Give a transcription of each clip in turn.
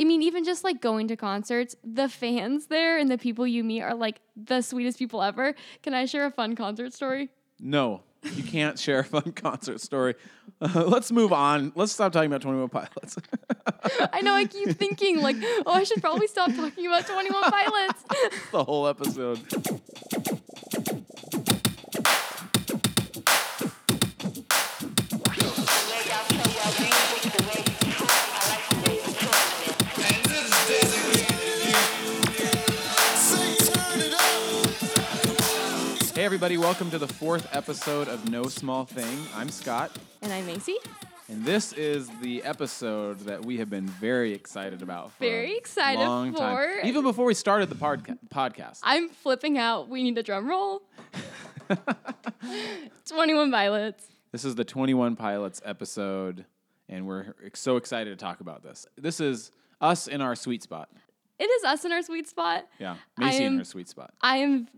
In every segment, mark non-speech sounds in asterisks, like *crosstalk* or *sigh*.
I mean, even just like going to concerts, the fans there and the people you meet are like the sweetest people ever. Can I share a fun concert story? No, you can't *laughs* share a fun concert story. Uh, *laughs* let's move on. Let's stop talking about 21 Pilots. *laughs* I know I keep thinking like, oh, I should probably stop talking about 21 Pilots. the whole episode. Everybody, welcome to the fourth episode of No Small Thing. I'm Scott, and I'm Macy. and this is the episode that we have been very excited about. For Very a excited long time. for. Even before we started the podca- podcast. I'm flipping out. We need a drum roll. *laughs* 21 Pilots. This is the 21 Pilots episode, and we're so excited to talk about this. This is us in our sweet spot. It is us in our sweet spot. Yeah, Macy in her sweet spot. I am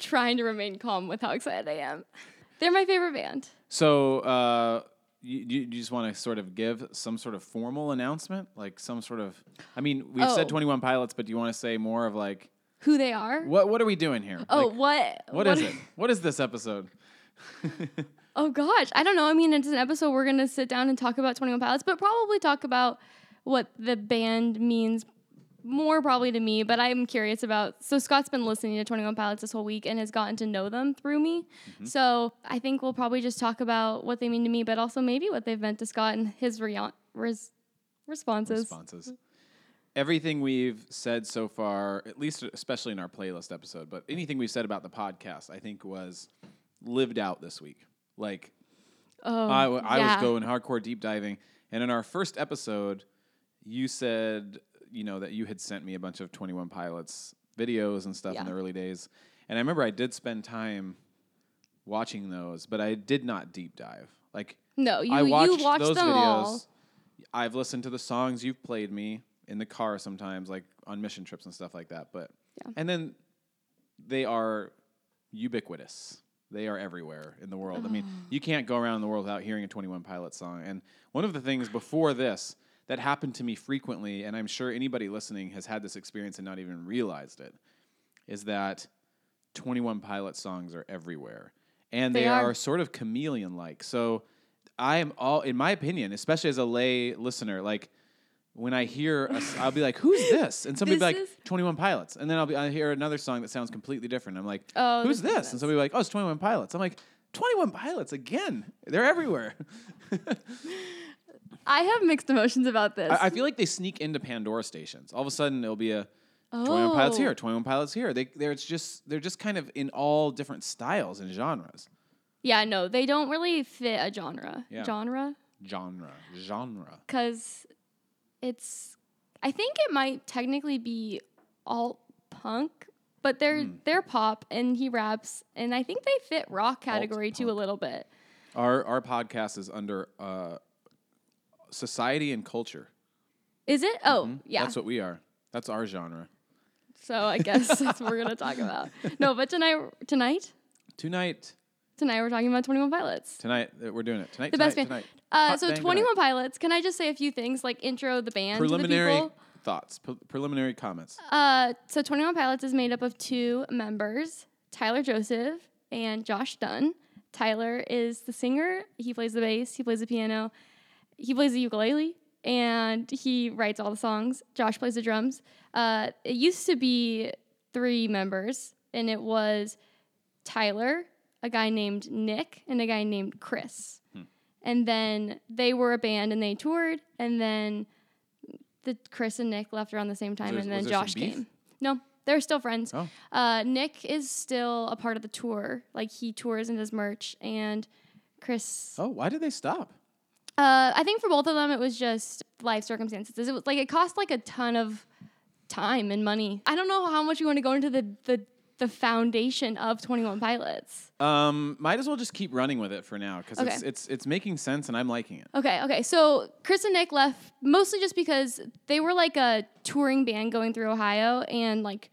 trying to remain calm with how excited I am. They're my favorite band. So, uh, you, you you just want to sort of give some sort of formal announcement, like some sort of. I mean, we've Oh. said 21 Pilots, but do you want to say more of like Who they are? what what are we doing here? Oh, Like, what? what is it? What is this episode? *laughs* Oh gosh, I don't know. I mean, it's an episode we're gonna sit down and talk about Twenty One Pilots, but probably talk about what the band means more probably to me. But I'm curious about. So Scott's been listening to Twenty One Pilots this whole week and has gotten to know them through me. Mm-hmm. So I think we'll probably just talk about what they mean to me, but also maybe what they've meant to Scott and his rea- res- responses. responses. Everything we've said so far, at least especially in our playlist episode, but anything we've said about the podcast, I think was lived out this week. Like Oh, I, w- I yeah. was going hardcore deep diving, and in our first episode, you said you know that you had sent me a bunch of Twenty One Pilots videos and stuff in the early days, and I remember I did spend time watching those, but I did not deep dive. Like No, you I watched, you watched those them videos. all. I've listened to the songs you've played me in the car sometimes, like on mission trips and stuff like that. But Yeah. and then they are ubiquitous. They are everywhere in the world. I mean, mm-hmm. you can't go around the world without hearing a Twenty One Pilots song. And one of the things before this that happened to me frequently, and I'm sure anybody listening has had this experience and not even realized it, is that 21 Pilot songs are everywhere. And they, They are. are. sort of chameleon like. So I am all, in my opinion, especially as a lay listener, like when I hear, a I'll be like, who's this? And somebody be like, is- 21 Pilots. And then I'll be, I hear another song that sounds completely different. I'm like, Oh, who's this this? And somebody be like, oh, it's 21 Pilots. I'm like, 21 Pilots again. They're everywhere. *laughs* *laughs* I have mixed emotions about this. I, I feel like they sneak into Pandora stations. All of a sudden, it'll be a 21 Pilots Oh. here, 21 Pilots here. They, they're just, they're just kind of in all different styles and genres. yeah, no, they don't really fit a genre. Yeah. Genre. Genre, genre. because it's I think it might technically be alt punk, but they're Hmm. they're pop and he raps and I think they fit rock category too a little bit. Our our podcast is under uh, society and culture. Is it? Oh, yeah. Mm-hmm. That's what we are. That's our genre. so I guess that's what we're gonna talk about. No, but tonight tonight Tonight, tonight we're talking about Twenty One Pilots. tonight uh, we're doing it. Tonight, The tonight, best band. tonight. Uh, so Twenty One. Pilots. Can I just say a few things like intro the band Preliminary the thoughts. Pre- preliminary comments. Uh, so 21 Pilots is made up of two members, Tyler Joseph and Josh Dun. Tyler is the singer. He plays the bass. He plays the piano. He plays the ukulele, and he writes all the songs. Josh plays the drums. Uh, it used to be three members, and it was Tyler, a guy named Nick, and a guy named Chris. And then they were a band, and they toured, and then the Chris and Nick left around the same time, there- and then was there some Josh came. No, they're still friends. Oh. Uh, Nick is still a part of the tour. Like he tours and does merch, and Chris. Oh, why did they stop? Uh, I think for both of them, it was just life circumstances. It was like it cost like a ton of time and money. I don't know how much you want to go into the the the foundation of Twenty One Pilots. Um, might as well just keep running with it for now because it's, it's it's making sense and I'm liking it. Okay, okay. So Chris and Nick left mostly just because they were like a touring band going through Ohio and like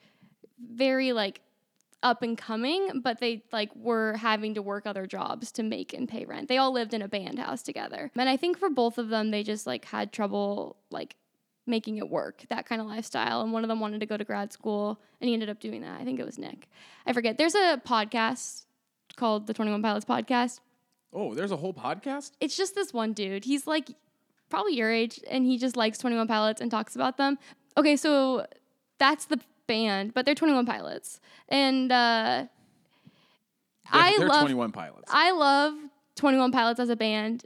very like up and coming, but they like were having to work other jobs to make and pay rent. They all lived in a band house together. And I think for both of them they just like had trouble like making it work, that kind of lifestyle. And one of them wanted to go to grad school, and he ended up doing that. I think it was Nick. I forget. There's a podcast called the 21 Pilots Podcast. Oh, there's a whole podcast. It's just this one dude. He's like probably your age, and he just likes 21 Pilots and talks about them. Okay, so that's the band, but they're 21 Pilots. And uh, They're, I they're love 21 pilots. I love 21 Pilots as a band,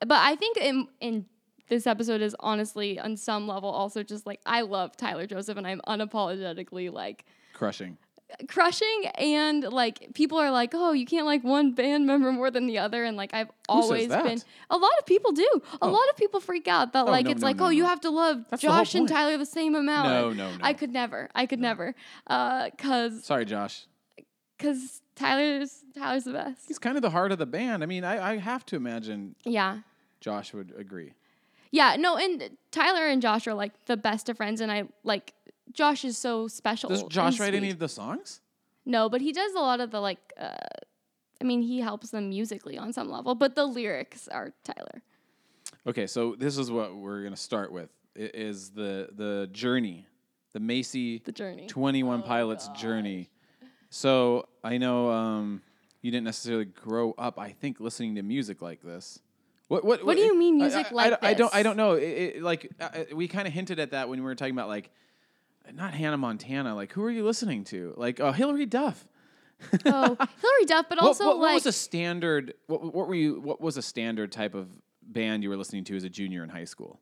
but I think in in this episode is honestly on some level also just like I love Tyler Joseph and I'm unapologetically like Crushing. Crushing and like people are like, "Oh, you can't like one band member more than the other." And like I've always been a lot of people do. A Oh. lot of people freak out that Oh, like no, it's no, like, no, "Oh, you have to love That's Josh and. Tyler the same amount." No, no, no. I could never. I could never. Uh cuz Sorry, Josh. cuz Tyler's Tyler's the best. He's kind of the heart of the band. I mean, I, I have to imagine Yeah. Josh would agree. Yeah, no, and Tyler and Josh are like the best of friends, and I like Josh is so special. Does Josh write sweet. any of the songs? No, but he does a lot of the like. Uh, I mean, he helps them musically on some level, but the lyrics are Tyler. Okay, so this is what we're gonna start with. It is the the journey, the Macy The journey. 21 Oh, Pilots gosh. journey. So I know um, you didn't necessarily grow up. I think listening to music like this. What what What do you mean music I, I- like I, I don't I don't know. It, it, like uh, uh, we kind of hinted at that when we were talking about like not Hannah Montana. Like who are you listening to? Like uh, Hilary Duff. oh, Hilary Duff, but *laughs* also what, what, like was a standard? What, what were you? What was a standard type of band you were listening to as a junior in high school?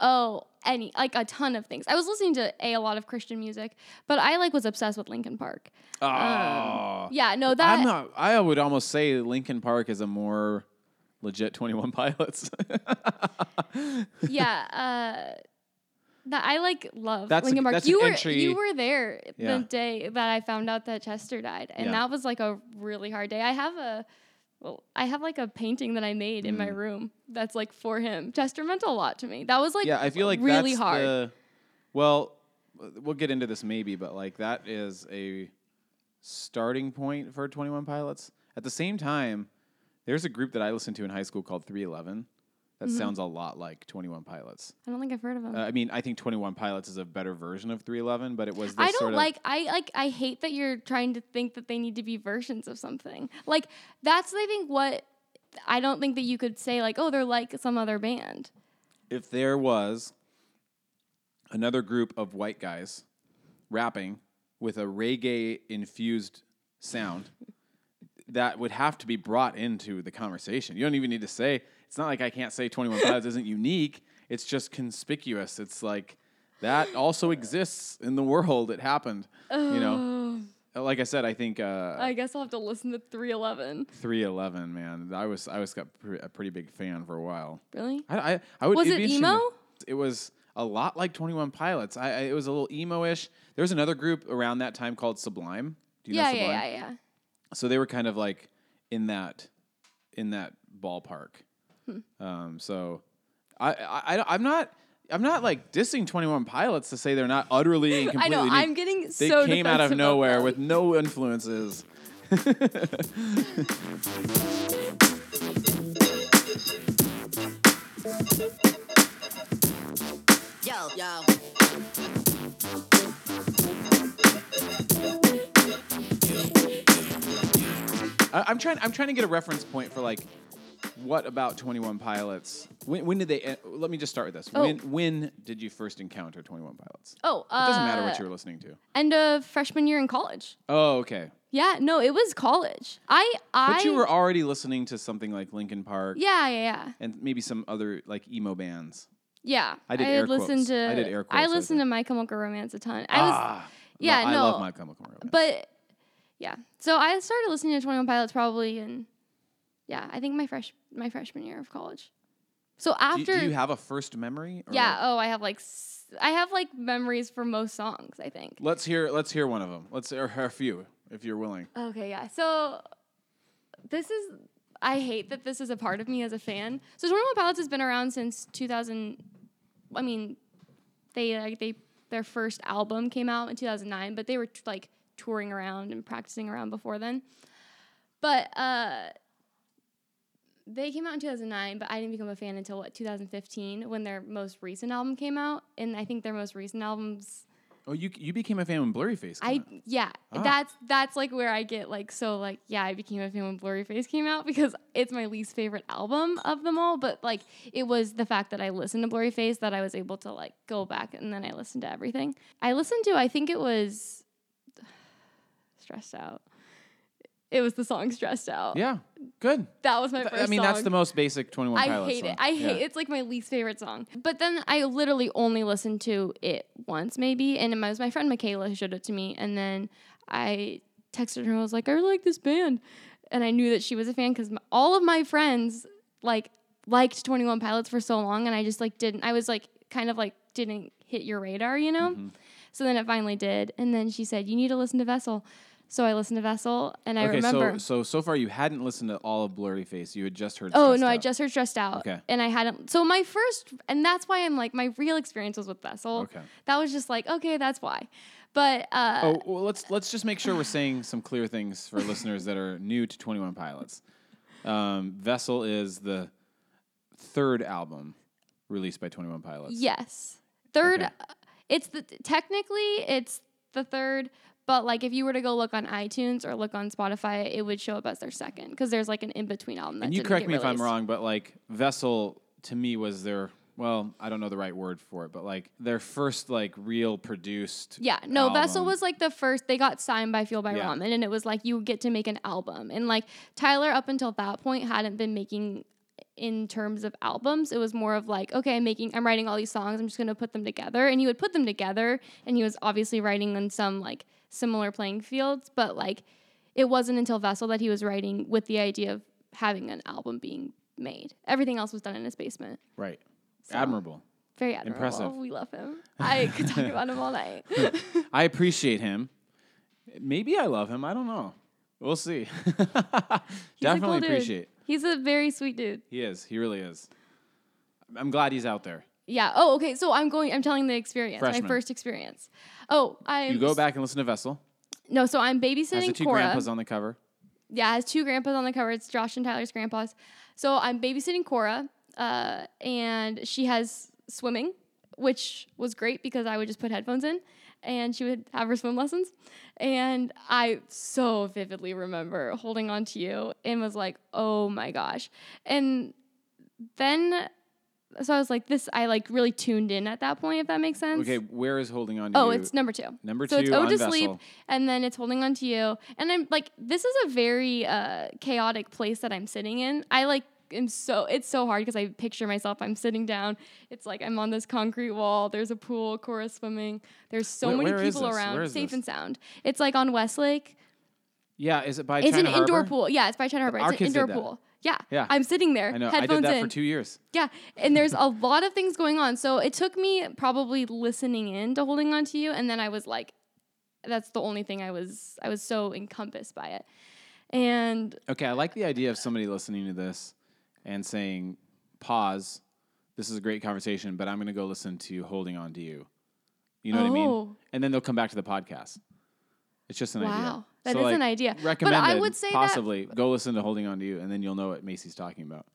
oh any like a ton of things. I was listening to a a lot of Christian music, but I like was obsessed with Linkin Park. Oh, Yeah, no, that I'm not. I would almost say Linkin Park is a more legit Twenty One *laughs* Pilots. *laughs* yeah, uh that I like love That's a- Park. you were entry- you were there Yeah. the day that I found out that Chester died, and Yeah. that was like a really hard day. I have a well, I have like a painting that I made in my Mm. room that's like for him. Chester meant a lot to me. That was like yeah, I feel like really that's hard. The, well, we'll get into this maybe, but like that is a starting point for Twenty One Pilots. At the same time, there's a group that I listened to in high school called Three Eleven. That Mm-hmm. sounds a lot like Twenty One Pilots. I don't think I've heard of them. Uh, I mean, I think Twenty One Pilots is a better version of Three Eleven, but it was. This I don't like I like I hate that you're trying to think that they need to be versions of something. Like that's I think what I don't think that you could say like, oh, they're like some other band. if there was another group of white guys rapping with a reggae infused sound that would have to be brought into the conversation. You don't even need to say it's not like I can't say 21 Pilots isn't unique. It's just conspicuous. It's like that also exists in the world. It happened. You know, like I said, I think uh, I guess I'll have to listen to 311. 311, man. I was I was got pre- a pretty big fan for a while. Really? I, I, I would. Was it'd it be interesting to- emo? It was a lot like Twenty One Pilots. I, I, it was a little emo-ish. There was another group around that time called Sublime. Do you Yeah, know yeah, Sublime? yeah, yeah. So they were kind of like in that in that ballpark. Hmm. Um, so I, I, I I'm not. I'm not like dissing Twenty One Pilots to say they're not utterly and *laughs* completely. I completely. know. unique. I'm getting they so came out of nowhere with no influences. *laughs* Yo, yo. I, I'm trying. I'm trying to get a reference point for like, what about Twenty One Pilots? When, when did they? Uh, let me just start with this. Oh. When when did you first encounter Twenty One Pilots? Oh, uh, It doesn't matter what you were listening to. End of freshman year in college. Oh, okay. Yeah, no, it was college. I, I. But you were already listening to something like Linkin Park Yeah, yeah, yeah. and maybe some other like emo bands. Yeah. I did air listened quotes. to. I did air quotes I listened to My Chemical Romance a ton. I was, ah, yeah, I no, love My Chemical Romance. but yeah. So I started listening to Twenty One Pilots probably in, yeah, I think my fresh my freshman year of college. So do, you- after, do you have a first memory? or yeah. Oh, I have like I have like memories for most songs. I think. let's hear. Let's hear one of them. Let's or a few if you're willing. Okay, yeah. So this is I hate that this is a part of me as a fan. So Twenty One Pilots has been around since 2000. I mean, they like they their first album came out in 2009, but they were t- like touring around and practicing around before then. But uh, they came out in 2009, but I didn't become a fan until what 2015 when their most recent album came out, and I think their most recent albums. Oh, you you became a fan when Blurryface came I out. yeah, Ah. that's that's like where I get like so like yeah, I became a fan when Blurryface came out because it's my least favorite album of them all. But like it was the fact that I listened to Blurryface that I was able to like go back and then I listened to everything. I listened to I think it was *sighs* stressed out. It was the song "Stressed Out." Yeah, good. That was my first. I mean, that's the most basic Twenty One I hate song. it. I Yeah. hate it's like my least favorite song. But then I literally only listened to it once, maybe, and it was my friend Michaela who showed it to me, and then I texted her. and I was like, I really like this band, and I knew that she was a fan because all of my friends like liked Twenty One Pilots for so long, and I just like didn't. I was like kind of like didn't hit your radar, you know. Mm-hmm. So then it finally did, and then she said, "You need to listen to Vessel." So I listened to Vessel, and I okay, remember. so so so far you hadn't listened to all of Blurryface. You had just heard. Oh Stressed no, I just heard stressed out. Okay. And I hadn't so my first and that's why I'm like my real experience was with Vessel. Okay. That was just like, okay, that's why. But uh Oh, well, let's let's just make sure we're saying some clear things for listeners that are new to Twenty One Pilots. Um, Vessel is the third album released by Twenty One Pilots. yes. Third Okay. it's the technically it's the third, but like if you were to go look on iTunes or look on Spotify, it would show up as their second because there's like an in between album that and you correct me if I'm wrong, but like Vessel to me was their well, I don't know the right word for it, but like their first like real produced. Yeah, no, Vessel was like the first. They got signed by Fuel by Yeah. Ramen, and it was like you get to make an album. And like Tyler, up until that point, hadn't been making in terms of albums. It was more of like, okay, I'm making, I'm writing all these songs. I'm just gonna put them together, and he would put them together, and he was obviously writing on some like similar playing fields, but like it wasn't until Vessel that he was writing with the idea of having an album being made. Everything else was done in his basement. right. So- Admirable. Very admirable. Impressive. Oh, we love him. *laughs* I could talk about him all night. *laughs* I appreciate him. Maybe I love him. I don't know. We'll see. *laughs* He's a Definitely cool dude. appreciate. He's a very sweet dude. He is. He really is. I'm glad he's out there. Yeah. Oh, okay. So I'm going. I'm telling the experience. Freshman. My first experience. Oh, I. You go back and listen to Vessel. No, so I'm babysitting. Has the two Cora. grandpas on the cover. Yeah, it has two grandpas on the cover. It's Josh and Tyler's grandpas. So I'm babysitting Cora, uh, and she has swimming, which was great because I would just put headphones in, and she would have her swim lessons. And I so vividly remember holding on to you and was like, oh my gosh. And then, so I was like, this, I like really tuned in at that point, if that makes sense. Okay, where is holding on to Oh, you? it's number two. Number so it's two Ode on to Sleep, and then it's Holding On to You. And I'm like, this is a very uh, chaotic place that I'm sitting in. I like am so it's so hard because I picture myself. I'm sitting down. It's like I'm on this concrete wall. There's a pool, Cora swimming. There's so Where- many where people around. Safe this? and sound. It's like on Westlake. yeah, is it by It's China an indoor pool. Yeah, it's by China Harbor. Our It's an indoor that. pool. Yeah. Yeah. I'm sitting there. I know. I Headphones did that in. for two years. Yeah, and there's a *laughs* lot of things going on. So it took me probably listening in to holding on to you, and then I was like, that's the only thing I was I was so encompassed by it. And Okay, I like the idea of somebody listening to this and saying, "Pause. This is a great conversation, but I'm going to go listen to Holding On to You." You know what I mean? Oh. And then they'll come back to the podcast. It's just an idea. That so is like, an idea. But I would say that- possibly go listen to Holding On to You, and then you'll know what Macy's talking about.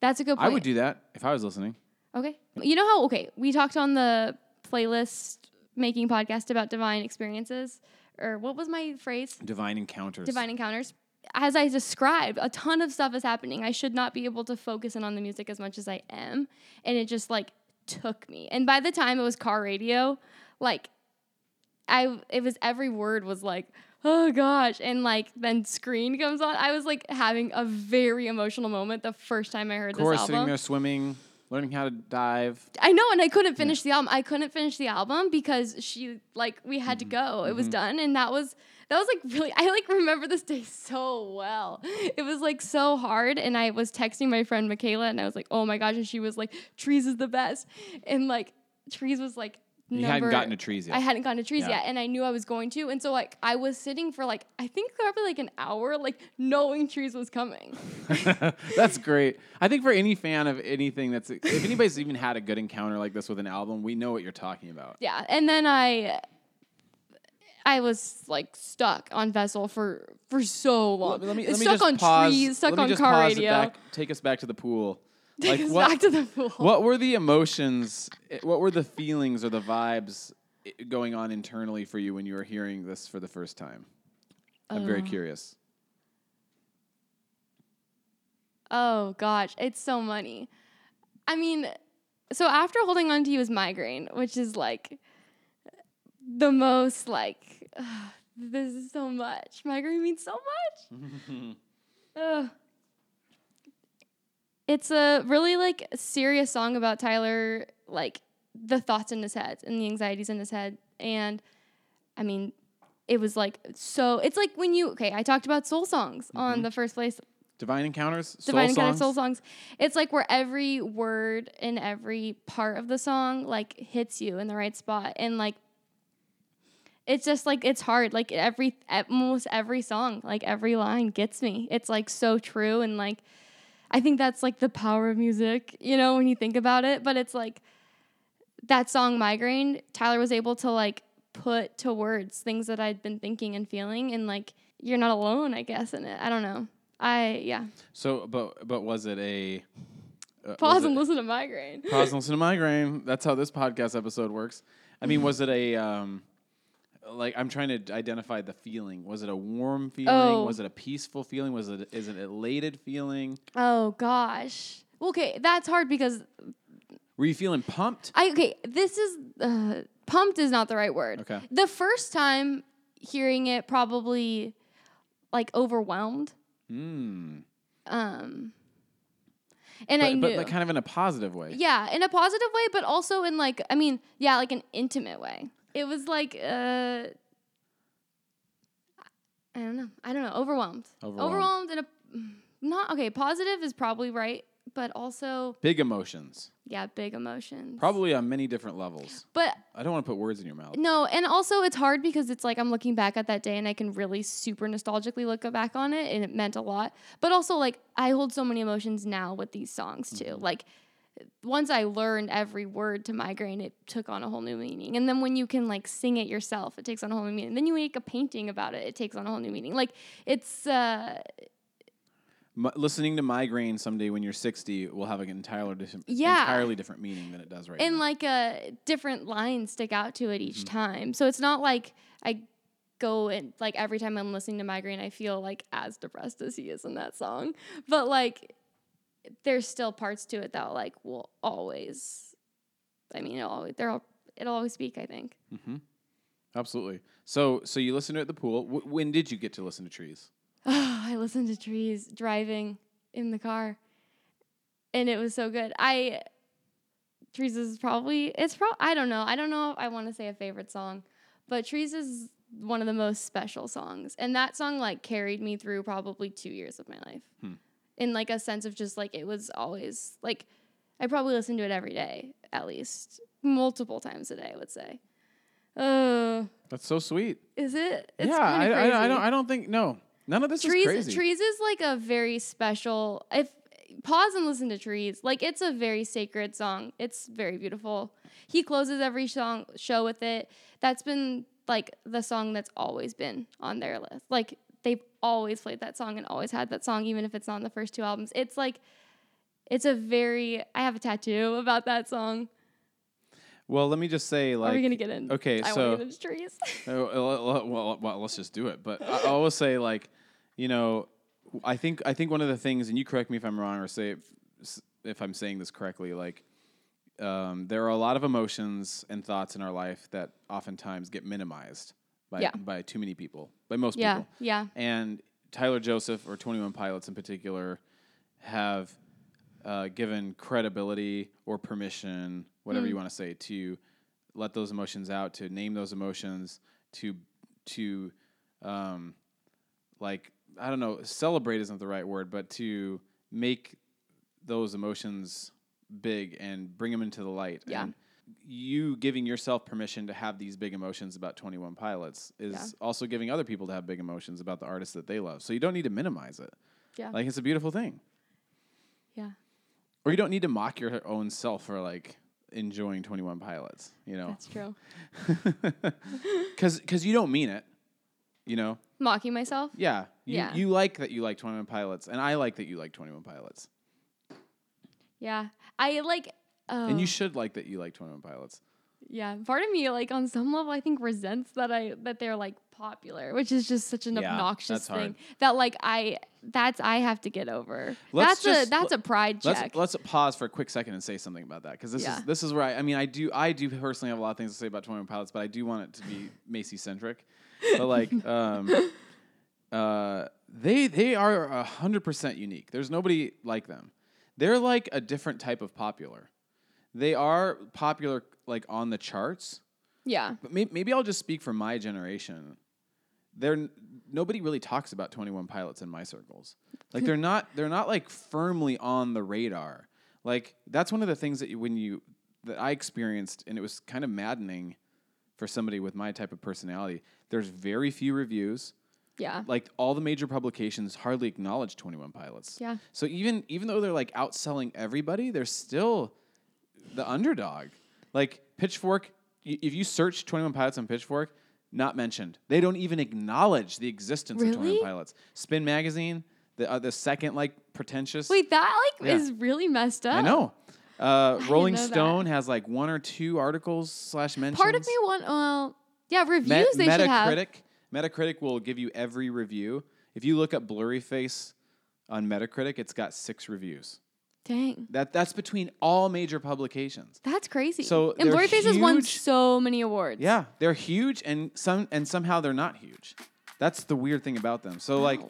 that's a good point. I would do that if I was listening. Okay. You know how okay, we talked on the playlist making podcast about divine experiences or what was my phrase? Divine encounters. divine encounters. As I described, a ton of stuff is happening. I should not be able to focus in on the music as much as I am. And it just like took me. And by the time it was car radio, like I it was every word was like, oh gosh. And like then screen comes on. I was like having a very emotional moment the first time I heard Cora this sitting there swimming, learning how to dive. I know, and I couldn't finish the album. I couldn't finish the album because she like we had to mm-hmm. go. It was mm-hmm. done, and that was that was like really. I like remember this day so well. It was like so hard, and I was texting my friend Michaela, and I was like, "Oh my gosh!" And she was like, "Trees is the best," and like Trees was like. You hadn't gotten to Trees yet. I hadn't gotten to trees Yeah. yet, and I knew I was going to, and so like I was sitting for like I think probably like an hour, like knowing trees was coming. *laughs* that's great. I think for any fan of anything that's if anybody's even had a good encounter like this with an album, we know what you're talking about. Yeah, and then I I was like stuck on Vessel for for so long. Let me, let me stuck just on pause, trees, stuck let me on just car radio. Back, take us back to the pool. Take *laughs* like us what, back to the pool. what were the emotions? eh, What were the feelings or the vibes eh, going on internally for you when you were hearing this for the first time? I'm very Uh, curious. Oh gosh, it's so money. I mean, so after holding on to you is migraine, which is like the most like *sighs* this is so much. Migraine means so much. *laughs* Ugh. It's a really like serious song about Tyler, like the thoughts in his head and the anxieties in his head. And I mean, it was like so. It's like when you okay. I talked about soul songs on mm-hmm. the first place Divine encounters, Divine soul Encounter songs. Soul songs. It's like where every word and every part of the song like hits you in the right spot, and like it's just like it's hard. Like every almost every song, like every line gets me. It's like so true, and like I think that's like the power of music, you know, when you think about it. But it's like that song "Migraine." Tyler was able to like put to words things that I'd been thinking and feeling, and like you're not alone, I guess, in it. I don't know. I yeah. So, but but was it a uh, Pause it- and listen to migraine. Pause and *laughs* listen to migraine. That's how this podcast episode works. I mean, was it a um, like I'm trying to identify the feeling. Was it a warm feeling? Oh. Was it a peaceful feeling? Was it is it an elated feeling? Oh gosh. Okay, that's hard because Were you feeling pumped? I okay. This is uh, pumped is not the right word. Okay. The first time hearing it, probably like overwhelmed. Mm. Um, and But, I knew. but like kind of in a positive way. yeah, in a positive way, but also in like I mean, yeah, like an intimate way. It was like uh, I don't know. I don't know. Overwhelmed. Overwhelmed. Overwhelmed in a not okay. Positive is probably right, but also Big emotions, yeah, big emotions. probably on many different levels. But I don't want to put words in your mouth. no, and also it's hard because it's like I'm looking back at that day and I can really super nostalgically look back on it and it meant a lot. But also like I hold so many emotions now with these songs too. Like once I learned every word to migraine, it took on a whole new meaning. And then when you can like sing it yourself, it takes on a whole new meaning. Then you make a painting about it, it takes on a whole new meaning. Like it's uh M- listening to migraine someday when you're 60 will have an entirely different, Yeah. entirely different meaning than it does right and now. And like uh different lines stick out to it each Mm-hmm. time so it's not like i go and like every time i'm listening to migraine i feel like as depressed as he is in that song but like there's still parts to it that like will always i mean it'll always it'll always speak i think hmm Absolutely. So, so you listen to it at the pool. W- when did you get to listen to trees? *sighs* i listened to trees driving in the car and it was so good i trees is probably it's pro i don't know i don't know if i want to say a favorite song but trees is one of the most special songs and that song like carried me through probably two years of my life Hmm. In like a sense of just like it was always like i probably listened to it every day at least multiple times a day i would say uh That's so sweet. is it it's yeah, I, I, I don't. I don't think no. None of this trees is crazy. trees is like a very special if pause and listen to trees like it's a very sacred song it's very beautiful he closes every song show with it that's been like the song that's always been on their list like they've always played that song and always had that song even if it's not on the first two albums. It's like it's a very i have a tattoo about that song. Well, let me just say, like, are we gonna get in? okay, i so- want to get into trees *laughs* well, well, well, well, let's just do it. But I, I will say, like, you know, I think I think one of the things, and you correct me if I'm wrong, or say if, if I'm saying this correctly, like, um, there are a lot of emotions and thoughts in our life that oftentimes get minimized by Yeah. by too many people, by most yeah people. yeah And Tyler Joseph or 21 Pilots in particular have uh, given credibility or permission, whatever Hmm. you want to say, to let those emotions out, to name those emotions, to to um, like I don't know, celebrate isn't the right word, but to make those emotions big and bring them into the light. Yeah. And you giving yourself permission to have these big emotions about 21 Pilots is Yeah. also giving other people to have big emotions about the artists that they love. So you don't need to minimize it. yeah Like it's a beautiful thing. yeah Or you don't need to mock your own self for like enjoying Twenty One Pilots. You know, That's true. *laughs* because because you don't mean it. You know, Mocking myself. yeah, you, Yeah. You like that you like Twenty One Pilots, and I like that you like Twenty One Pilots, Yeah. I like. Oh, and you should like that you like Twenty One Pilots. yeah. Part of me, like on some level, I think resents that I that they're like popular, which is just such an Yeah, obnoxious that's hard. thing that like I that's I have to get over. Let's that's a that's a pride check. Let's let's pause for a quick second and say something about that because this Yeah. is this is where I, I mean I do I do personally have a lot of things to say about Twenty One Pilots, but I do want it to be *laughs* Macy centric. But like, um, *laughs* uh, they they are hundred percent unique. There's nobody like them. They're like a different type of popular. They are popular like on the charts, yeah. but may, maybe I'll just speak for my generation. They're n- nobody really talks about Twenty One Pilots in my circles. Like they're not they're not like firmly on the radar. Like that's one of the things that you, when you that I experienced, and it was kind of maddening for somebody with my type of personality. There's very few reviews. Yeah. Like all the major publications hardly acknowledge Twenty One Pilots. Yeah. So even even though they're like outselling everybody, they're still the underdog. Like Pitchfork, if you search Twenty One Pilots on Pitchfork, not mentioned. They don't even acknowledge the existence of Twenty One Pilots. Spin Magazine, the uh, the second like pretentious. Wait, that like Yeah. is really messed up. I know. Uh, Rolling know that. Stone has like one or two articles slash mentions. Part of me want well, yeah, reviews Me- they should have. Metacritic. Metacritic will give you every review. If you look up Blurryface on Metacritic, it's got six reviews. Dang. That that's between all major publications. That's crazy. So and Blurryface has won so many awards. Yeah, they're huge, and some and somehow they're not huge. That's the weird thing about them. So like,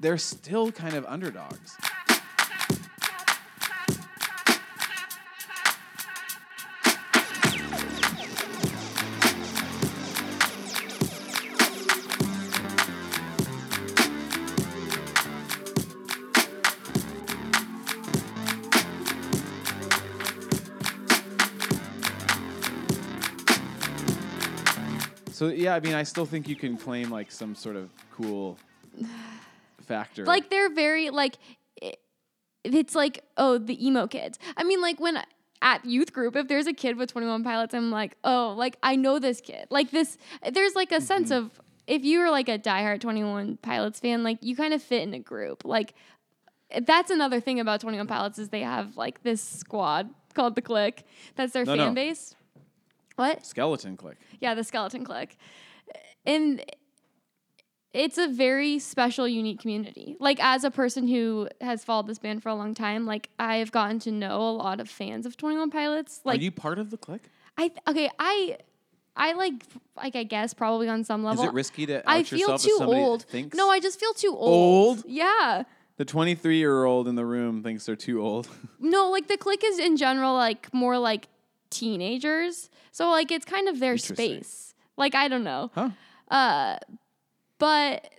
they're still kind of underdogs. So yeah, I mean, I still think you can claim like some sort of cool factor. Like they're very like it, it's like oh the emo kids. I mean like when at youth group if there's a kid with 21 pilots I'm like oh like I know this kid. Like this there's like a sense Mm-hmm. of if you're like a diehard 21 pilots fan like you kind of fit in a group. Like that's another thing about 21 pilots is they have like this squad called the clique. That's their No, fan no. base. What? skeleton clique. Yeah, the skeleton clique. And it's a very special, unique community. Like as a person who has followed this band for a long time, like I have gotten to know a lot of fans of Twenty One Pilots. Like Are you part of the clique? I th- okay, I I like like I guess probably on some level. Is it risky to out I feel yourself too as somebody old. thinks No, I just feel too old. Old? Yeah. the 23 year old in the room thinks they're too old? *laughs* No, like the clique is in general like more like teenagers. So like it's kind of their space. Like I don't know. huh? Uh, but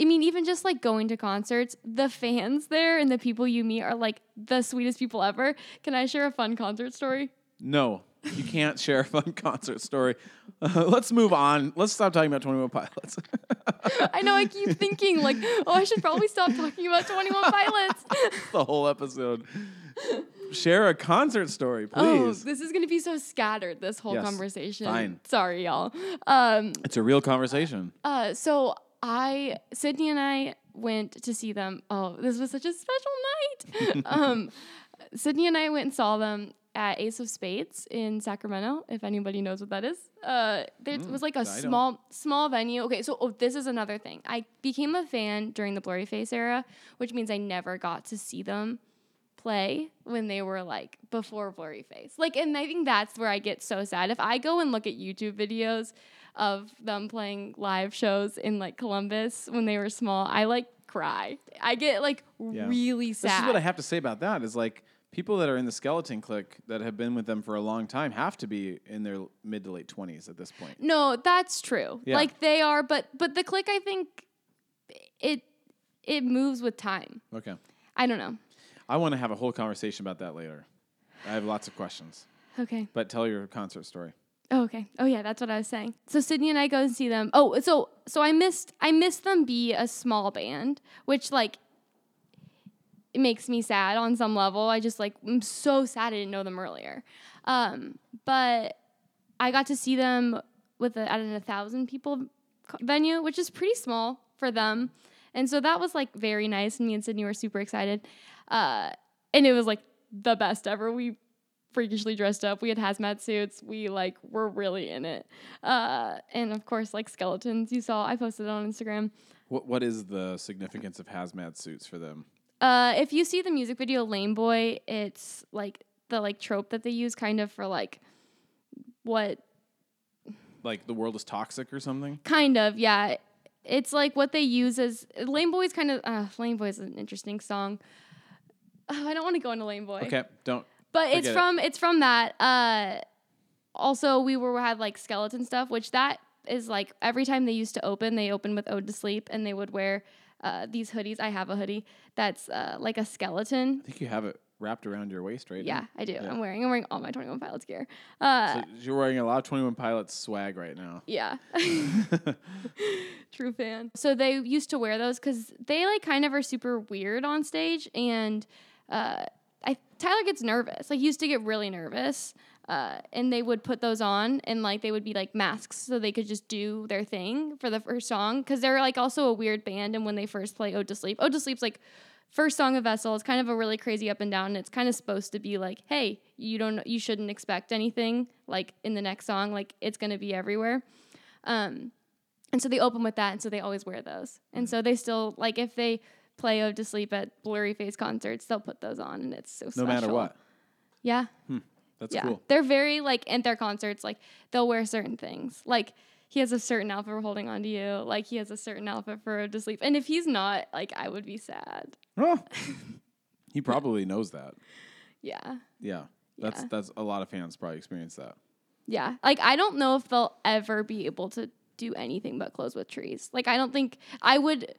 I mean, even just like going to concerts, the fans there and the people you meet are like the sweetest people ever. Can I share a fun concert story? No, you can't share a fun *laughs* concert story. Uh, let's move on. Let's stop talking about 21 Pilots. *laughs* I know I keep thinking like, oh, I should probably stop talking about Twenty One Pilots. *laughs* the whole episode. Share a concert story, please. oh, please. this is gonna be so scattered. This whole Yes, conversation. fine. Sorry, y'all. Um, It's a real conversation. Uh, so I, Sydney and I went to see them. Oh, this was such a special night. um, Sydney and I went and saw them at Ace of Spades in Sacramento. If anybody knows what that is, uh, there was like a I don't. small, small venue. Okay, so oh, this is another thing. I became a fan during the Blurryface era, which means I never got to see them play when they were like before Blurryface. Like, and I think that's where I get so sad. If I go and look at YouTube videos of them playing live shows in like Columbus when they were small, I like cry. I get like Yeah. really sad. This is what I have to say about that is like people that are in the skeleton clique that have been with them for a long time have to be in their mid to late 20s at this point. no, that's true. Yeah. Like they are, but but the clique, I think it it moves with time. Okay. I don't know. I want to have a whole conversation about that later. I have lots of questions, Okay. but tell your concert story. Oh, okay. Oh yeah, that's what I was saying. So Sydney and I go and see them. Oh, so so I missed I missed them be a small band, which like it makes me sad on some level. I just like I'm so sad I didn't know them earlier. Um, but I got to see them with a, at an a thousand people venue, which is pretty small for them. And so that was like very nice. And me and Sydney were super excited. Uh, and it was like the best ever. We freakishly dressed up. We had hazmat suits. We like were really in it. Uh, and of course, like skeletons. You saw I posted it on Instagram. What what is the significance of hazmat suits for them? Uh, if you see the music video Lane Boy, it's like the like trope that they use kind of for like what Like the world is toxic or something? kind of yeah. It's like what they use as Lane Boy's kind of uh, Lane Boy is an interesting song. Oh, I don't want to go into Lane Boy. Okay, don't. But it's Forget it. from it's from that. Uh, also, we were had like skeleton stuff, which that is like every time they used to open, they opened with Ode to Sleep, and they would wear uh, these hoodies. I have a hoodie that's uh, like a skeleton. I think you have it wrapped around your waist right Yeah. I do. Yeah. I'm wearing I'm wearing all my Twenty One Pilots gear. Uh, So you're wearing a lot of 21 Pilots swag right now. yeah. *laughs* True fan. So they used to wear those because they like kind of are super weird on stage, and uh, I Tyler gets nervous. Like he used to get really nervous, uh, and they would put those on, and like they would be like masks, so they could just do their thing for the first song because they're like also a weird band. And when they first play "Ode to Sleep," "Ode to Sleep's like first song of Vessel. It's kind of a really crazy up and down. And it's kind of supposed to be like, hey, you don't, you shouldn't expect anything like in the next song. Like it's gonna be everywhere. Um, and so they open with that, and so they always wear those. And so they still like if they play "Ode to Sleep" at Blurryface concerts, they'll put those on, and it's so No special. matter what. Yeah, That's yeah. cool. They're very like at their concerts, like they'll wear certain things. Like he has a certain outfit for holding on to you. Like he has a certain outfit for to Sleep. And if he's not, like I would be sad. Oh. *laughs* he probably knows that. Yeah. Yeah. That's Yeah. that's a lot of fans probably experience that. Yeah. Like I don't know if they'll ever be able to do anything but close with trees. Like I don't think I would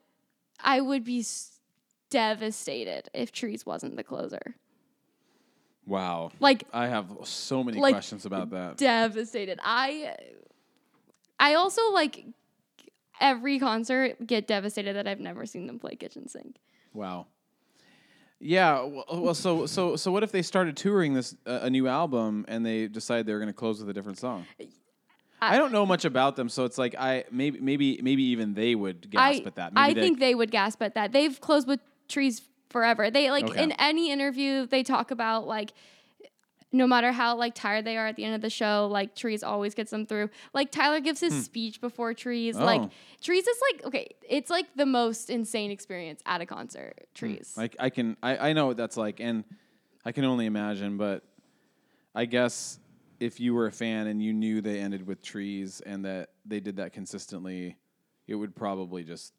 I would be s- devastated if trees wasn't the closer. Wow. Like I have so many Like, questions about that. devastated. I I also like every concert get devastated that I've never seen them play kitchen sink. Wow. Yeah. Well, well, so so so what if they started touring this uh, a new album and they decided they were going to close with a different song? I, don't know much about them, so it's like I maybe maybe maybe even they would gasp I, at that. Maybe I think they would gasp at that. They've closed with trees forever. They like Okay. in any interview they talk about like no matter how like tired they are at the end of the show, like Trees always gets them through. Like Tyler gives his speech before Trees. Like Hmm. Oh. Trees is like okay, it's like the most insane experience at a concert. Trees. Like I can I, I know what that's like and I can only imagine, but I guess if you were a fan and you knew they ended with trees and that they did that consistently, it would probably just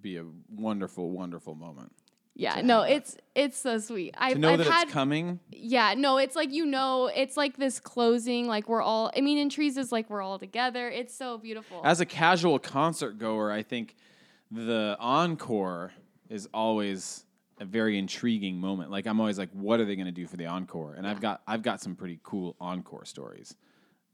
be a wonderful, wonderful moment. Yeah, no, it's it's so sweet. I've, To know I've that had it's coming, yeah, no, it's like you know, it's like this closing, like we're all. I mean, in Trees is like we're all together. It's so beautiful. as a casual concert goer, I think the encore is always a very intriguing moment. Like I'm always like, what are they going to do for the encore? And I've got I've got some pretty cool encore stories,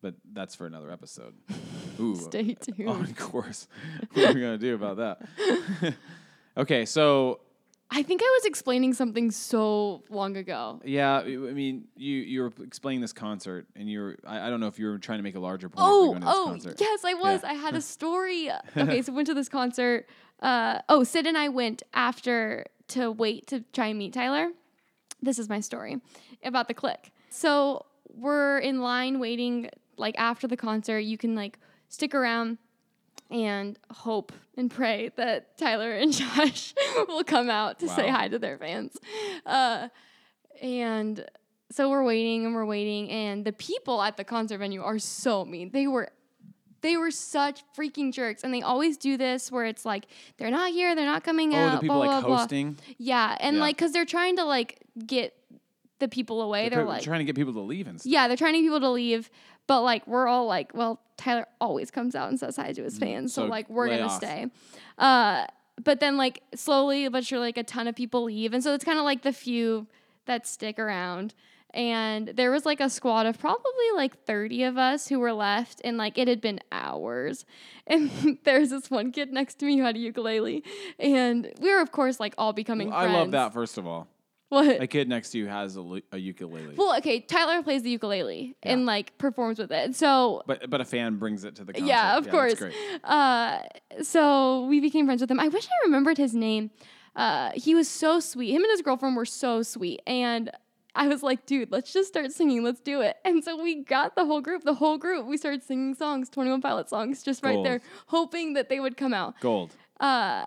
but that's for another episode. *laughs* Ooh, Stay tuned. *laughs* encores. what are we going to do about that? *laughs* okay, so I think I was explaining something so long ago. yeah, I mean, you you were explaining this concert, and you're I, I don't know if you were trying to make a larger point. Oh, going to this oh, concert. yes, I was. Yeah. I had a *laughs* story. *laughs* okay, so went to this concert. Uh, oh, Sid and I went after to wait to try and meet Tyler. This is my story about the clique. So we're in line waiting, like after the concert. You can like stick around and hope and pray that Tyler and *laughs* Josh *laughs* will come out to say hi to their fans. Uh, and so we're waiting and we're waiting, and the people at the concert venue are so mean. They were they were such freaking jerks, and they always do this where it's like they're not here, they're not coming Oh, out. the people blah, like blah, blah. hosting. Yeah, and Yeah. like because they're trying to like get the people away. They're, They're like, trying to get people to leave and stuff. yeah, they're trying to get people to leave, but like we're all like, well, Tyler always comes out and says hi to his fans, so, Mm, so like we're gonna off. stay. Uh, but then like slowly but surely, like a ton of people leave, and so it's kind of like the few that stick around. And there was like a squad of probably like 30 of us who were left, and like it had been hours. *laughs* And there's this one kid next to me who had a ukulele, and we were, of course, like all becoming I friends. love that. First of all, What? A kid next to you has a, lu- a ukulele, well, okay, Tyler plays the ukulele and like performs with it. So but but a fan brings it to the concert. yeah, of that's course. great. Uh, so we became friends with him. I wish I remembered his name. Uh, he was so sweet. Him and his girlfriend were so sweet, and I was like, dude, let's just start singing. Let's do it. And so we got the whole group, the whole group. We started singing songs, Twenty One Pilot songs, just right there, hoping that they would come out. Gold. Uh,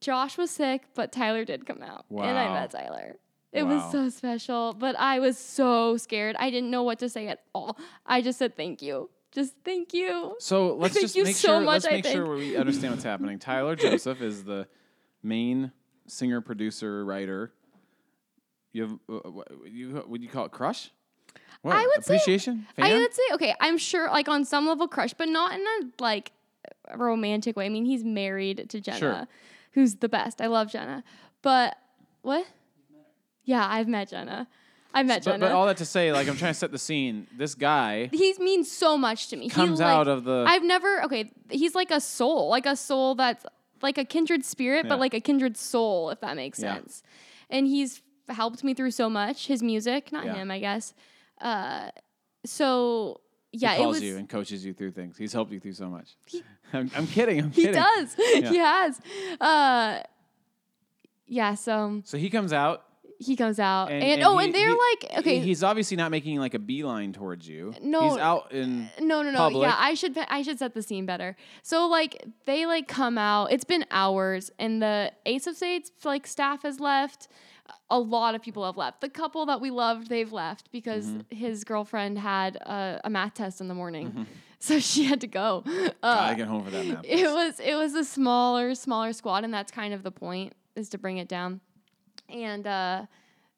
Josh was sick, but Tyler did come out, and I met Tyler. It Wow. was so special, but I was so scared. I didn't know what to say at all. I just said thank you. Just thank you. So let's Thank just you make so sure. much, let's I make sure we understand what's happening. Tyler *laughs* Joseph is the main singer, producer, writer. You have uh, what you would you call it crush? What? I would say- appreciation. I would say okay. I'm sure, like on some level, crush, but not in a like romantic way. I mean, he's married to Jenna, Sure. Who's the best. I love Jenna, but what? Yeah, I've met Jenna. I've met but, Jenna. but all that to say, like I'm trying to set the scene. This guy he means so much to me. He, comes like- out of the. I've never okay. He's like a soul, like a soul that's like a kindred spirit, Yeah. but like a kindred soul, if that makes Yeah. sense. And he's helped me through so much. His music, not Yeah. him, I guess. Uh, so yeah, he calls was. you and coaches you through things. He's helped you through so much. *laughs* I'm, I'm kidding. I'm He kidding. does. *laughs* he has. Uh, yeah. So So he comes out. he comes out, and, And, oh, he- and they're he- like, okay, He's obviously not making like a beeline towards you. No. He's out in. No, no, no. public. Yeah, I should I should set the scene better. So like they like come out. It's been hours, and the Ace of Spades like staff has left. A lot of people have left. The couple that we loved, they've left because Mm-hmm. his girlfriend had a, a math test in the morning, *laughs* so she had to go. Uh, Gotta get home for that it was it was a smaller smaller squad, and that's kind of the point is to bring it down. And uh,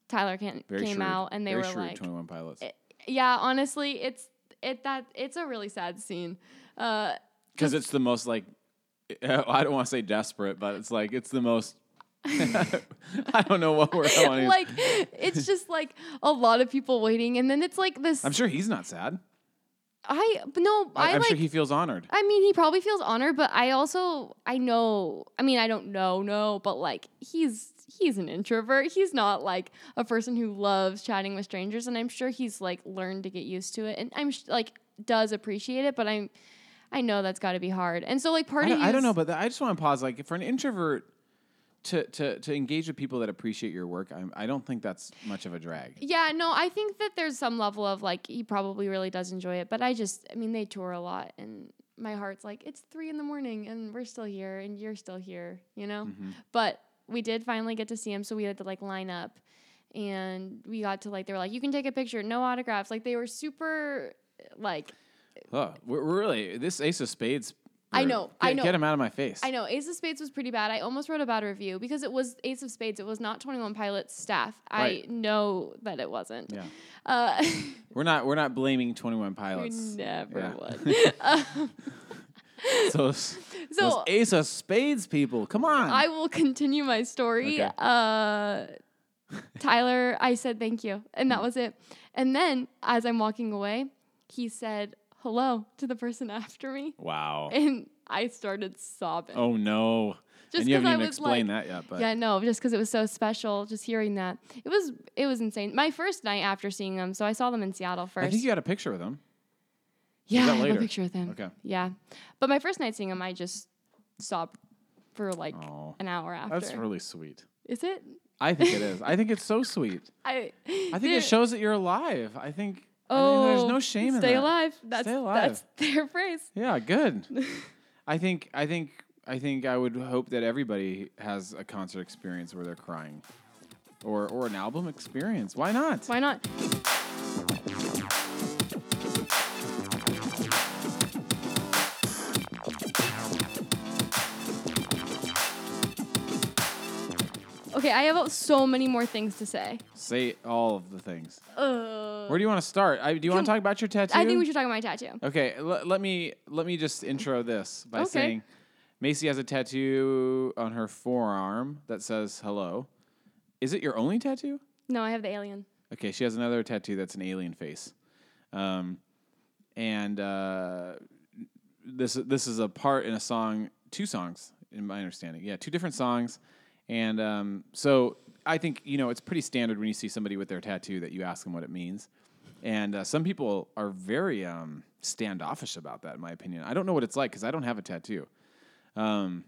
Tyler can, Very came shrewd. out, and they Very were like, 21 pilots. yeah, honestly, it's it that it's a really sad scene. Uh, Because it's the most like, *laughs* I don't want to say desperate, but it's like it's the most. *laughs* I don't know what we're *laughs* use. like it's just like a lot of people waiting, and then it's like this. I'm sure he's not sad. I but no, I, am like. sure he feels honored. I mean, he probably feels honored, but I also I know. I mean, I don't know, no, but like he's he's an introvert. He's not like a person who loves chatting with strangers, and I'm sure he's like learned to get used to it, and I'm sh- like does appreciate it, but I'm. I know that's got to be hard, and so like part I of don't, I don't know, but I just want to pause. Like for an introvert to to to engage with people that appreciate your work, I'm, I don't think that's much of a drag. Yeah, no, I think that there's some level of like he probably really does enjoy it, but I just, I mean, they tour a lot, and my heart's like it's three in the morning, and we're still here, and you're still here, you know. Mm-hmm. But we did finally get to see him, so we had to like line up, and we got to like they were like you can take a picture, no autographs, like they were super like Oh, we're, we're really this Ace of Spades. I know, Get, I know. Get him out of my face. I know Ace of Spades was pretty bad. I almost wrote a bad review because it was Ace of Spades. It was not Twenty One Pilots staff. Right. I know that it wasn't. Yeah, Uh, *laughs* we're not we're not blaming Twenty One *laughs* we Pilots. never Yeah. would. *laughs* Um, Those, So- those Ace of Spades people. Come on. I will continue my story. Okay. Uh, Tyler, I said thank you, and that was it. And then as I'm walking away, he said hello to the person after me, wow. and I started sobbing. Oh no. Just and you haven't I even explained like- that yet, but yeah, no, just because it was so special, just hearing that it was it was insane. My first night after seeing them, so I saw them in Seattle first. I think you got a picture with them. yeah, I have a picture with him. Okay. Yeah, but my first night seeing him, I just sobbed for like Oh, an hour after. that's really sweet. Is it? I think it is. I think it's so sweet. *laughs* I I think it shows that you're alive. I think. I Oh, there's no shame in stay that. alive. That's alive. that's their phrase. Yeah, good. *laughs* I think. I think. I think I would hope that everybody has a concert experience where they're crying, or or an album experience. Why not? Why not? Okay, I have so many more things to say. Say all of the things. Uh, Where do you want to start? I, do you want to talk about your tattoo? I think we should talk about my tattoo. Okay, l- let me let me just intro this by Okay. saying Macy has a tattoo on her forearm that says hello. Is it your only tattoo? No, I have the alien. Okay, she has another tattoo that's an alien face. Um, and uh, this this is a part in a song, two songs, in my understanding. Yeah, two different songs. And um, so I think you know it's pretty standard when you see somebody with their tattoo that you ask them what it means, and uh, some people are very um, standoffish about that. In my opinion, I don't know what it's like because I don't have a tattoo. Um,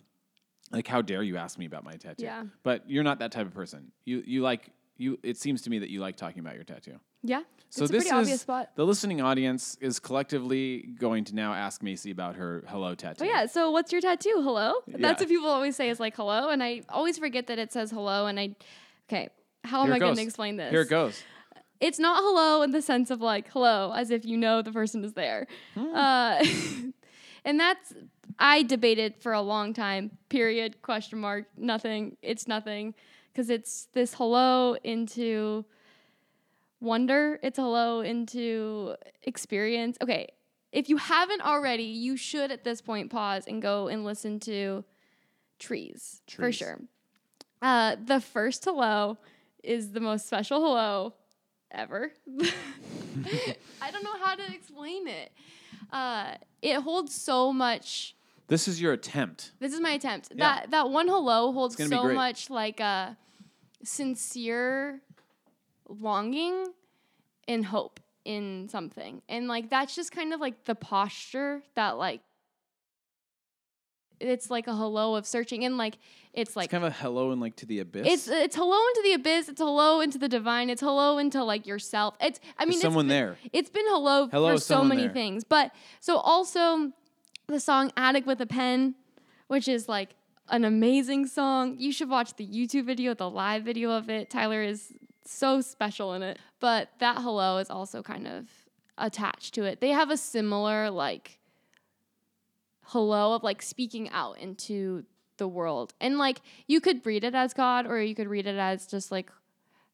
like, how dare you ask me about my tattoo? Yeah. But you're not that type of person. You you like you. It seems to me that you like talking about your tattoo. Yeah. So this pretty is obvious spot. the listening audience is collectively going to now ask Macy about her hello tattoo. Oh yeah. So what's your tattoo? Hello. Yeah. That's what people always say is like hello, and I always forget that it says hello. And I, okay, how Here am I going to explain this? Here it goes. It's not hello in the sense of like hello, as if you know the person is there. Hmm. Uh, *laughs* and that's I debated for a long time. Period. Question mark. Nothing. It's nothing because it's this hello into wonder. It's hello into experience. Okay. If you haven't already, you should at this point pause and go and listen to trees, for sure. Uh, the first hello is the most special hello ever. *laughs* I don't know how to explain it. Uh, it holds so much. This is your attempt. This is my attempt. Yeah. That that one hello holds so much like a sincere longing and hope in something. And like that's just kind of like the posture that like it's like a hello of searching and like it's like it's kind of a hello and like to the abyss. it's it's hello into the abyss, it's hello into the divine, it's hello into like yourself. It's I mean it's someone been- there. it's been hello, Hello, for so many there. things. But so also the song Addict with a Pen, which is like an amazing song. You should watch the YouTube video, the live video of it. Tyler is so special in it. But that hello is also kind of attached to it. They have a similar like hello of like speaking out into the world. And like you could read it as God or you could read it as just like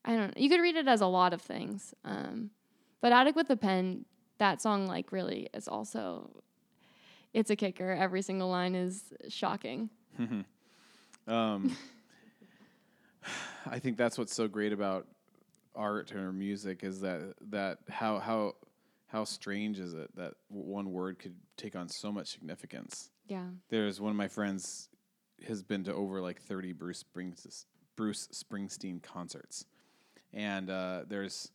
I don't know. You could read it as a lot of things. Um, but Addict with the Pen, that song like really is also it's a kicker. Every single line is shocking. *laughs* Um, *sighs* I think that's what's so great about art or music is that that how how how strange is it that one word could take on so much significance. Yeah. There's one of my friends has been to over like 30 Bruce Springs Bruce Springsteen concerts, and uh, there's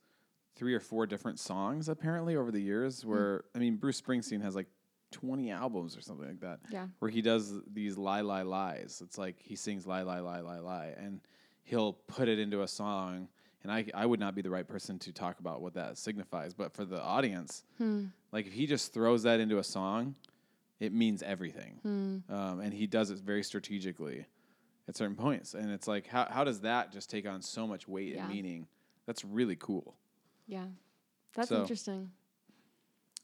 three or four different songs apparently over the years where I mean Bruce Springsteen has like 20 albums or something like that Yeah. where he does these lie lie lies. It's like he sings lie lie lie lie lie, and he'll put it into a song. And I I would not be the right person to talk about what that signifies, but for the audience, Hmm. like if he just throws that into a song, it means everything. Hmm. Um, and he does it very strategically at certain points. And it's like how how does that just take on so much weight Yeah. and meaning? That's really cool. Yeah. That's So- interesting.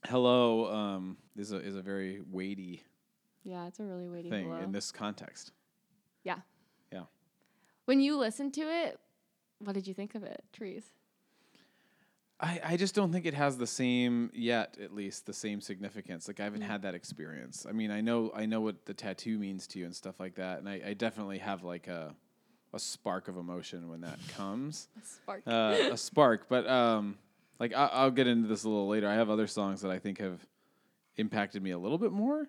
Hello um, is a is a very weighty Yeah, it's a really weighty thing hello. in this context. yeah. Yeah. When you listen to it, what did you think of it? Trees. I, I just don't think it has the same yet, at least the same significance. Like I Mm. haven't had that experience. I mean, I know I know what the tattoo means to you and stuff like that, and I, I definitely have like a a spark of emotion when that comes, *laughs* A spark. uh, a spark. But um, like I, I'll get into this a little later. I have other songs that I think have impacted me a little bit more,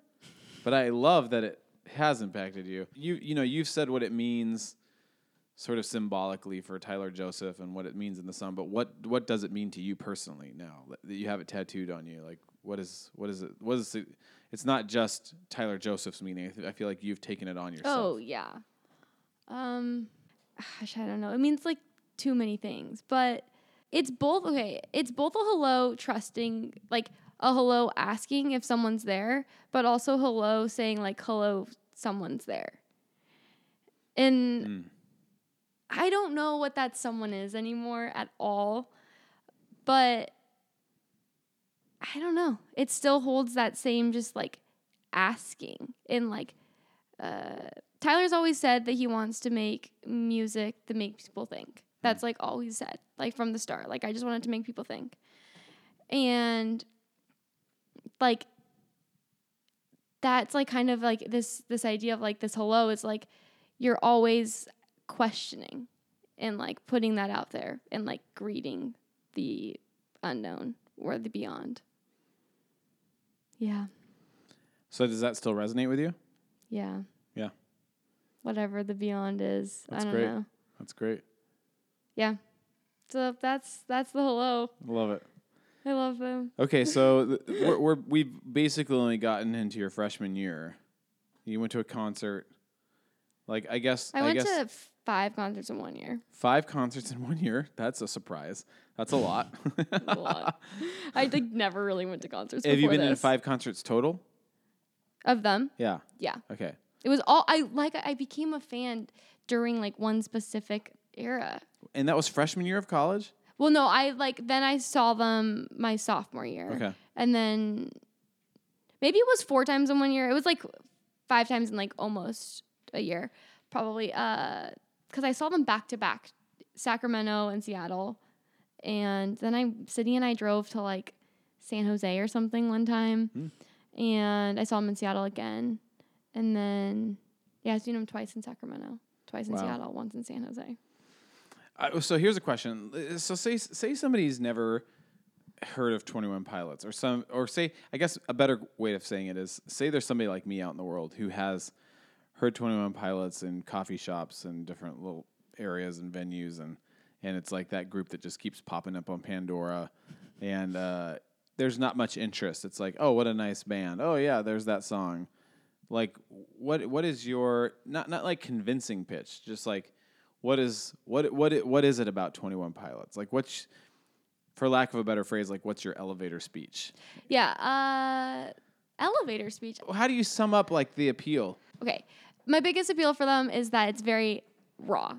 but I love that it has impacted you. You you know you've said what it means sort of symbolically for Tyler Joseph and what it means in the song, but what what does it mean to you personally now that that you have it tattooed on you? Like what is what is it? What is it? It's not just Tyler Joseph's meaning. I, th- I feel like you've taken it on yourself. Oh yeah. Um, gosh, I don't know. It means like too many things, but it's both. Okay, it's both a hello trusting, like a hello asking if someone's there, but also hello saying like hello, someone's there. And Mm. I don't know what that someone is anymore at all, but I don't know. It still holds that same just like asking and like uh, Tyler's always said that he wants to make music that makes people think. That's like all he said, like from the start. Like I just wanted to make people think, and like that's like kind of like this this idea of like this hello is like you're always questioning and like putting that out there and like greeting the unknown or the beyond. Yeah. So does that still resonate with you? Yeah. Yeah. Whatever the beyond is. That's I don't great. know. That's great. Yeah. So that's that's the hello. I love it. I love them. Okay, so *laughs* th- we're, we're we've basically only gotten into your freshman year. You went to a concert. Like I guess I went guess to five concerts in one year. five concerts in one year. That's a surprise. That's a lot. A lot. *laughs* I like never really went to concerts. Have you been in this. five concerts total? of them? Yeah. Yeah. Okay. It was all I like. I became a fan during like one specific era. And that was freshman year of college. Well, no, I like then I saw them my sophomore year. Okay. And then maybe it was four times in one year. It was like five times in like almost a year, probably. Uh, because I saw them back to back, Sacramento and Seattle, and then I Sydney and I drove to like San Jose or something one time, Hmm. and I saw them in Seattle again, and then yeah, I've seen them twice in Sacramento, twice in Wow. Seattle, once in San Jose. Uh, so here's a question. Uh, So say say somebody's never heard of Twenty One Pilots, or some, or say I guess a better way of saying it is say there's somebody like me out in the world who has heard Twenty One Pilots in coffee shops and different little areas and venues, and and it's like that group that just keeps popping up on Pandora, and uh, there's not much interest. It's like, oh, what a nice band. Oh yeah, there's that song. Like, what what is your not not like convincing pitch, just like what is what what what is it about 21 pilots like what's for lack of a better phrase like what's your elevator speech Yeah, uh, elevator speech. how do you sum up like the appeal Okay, my biggest appeal for them is that it's very raw.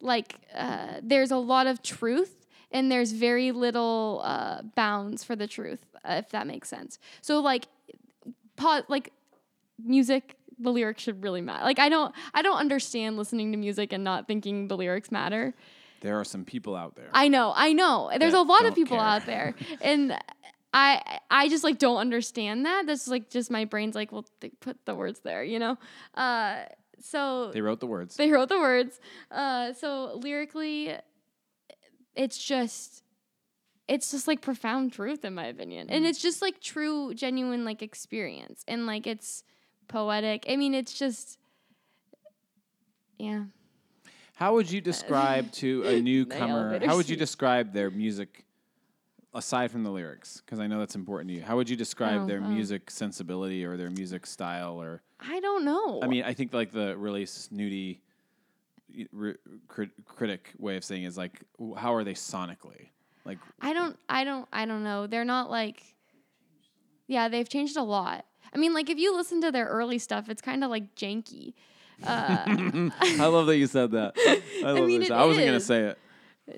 Like, uh, there's a lot of truth, and there's very little uh, bounds for the truth, uh, if that makes sense. So, like, pause, like, music, the lyrics should really matter. Like, I don't, I don't understand listening to music and not thinking the lyrics matter. there are some people out there I know, I know. There's a lot of people care. out there, *laughs* and I I just like don't understand that. That's like just my brain's like, well, they put the words there, you know. Uh, so they wrote the words they wrote the words. Uh, so lyrically, it's just. It's just like profound truth in my opinion. Mm. And it's just like true, genuine like experience. And like it's poetic. I mean, it's just yeah. how would you *laughs* describe to a *laughs* newcomer how would you describe their music aside from the lyrics because i know that's important to you how would you describe Oh, their oh. music sensibility or their music style or I don't know. i mean i think like the really snooty crit- critic way of saying is like how are they sonically like I don't I don't I don't know. They're not like Yeah, they've changed a lot. I mean, like if you listen to their early stuff, it's kind of like janky. Uh, *laughs* I love that you said that. *laughs* I love mean, that. I wasn't gonna say it,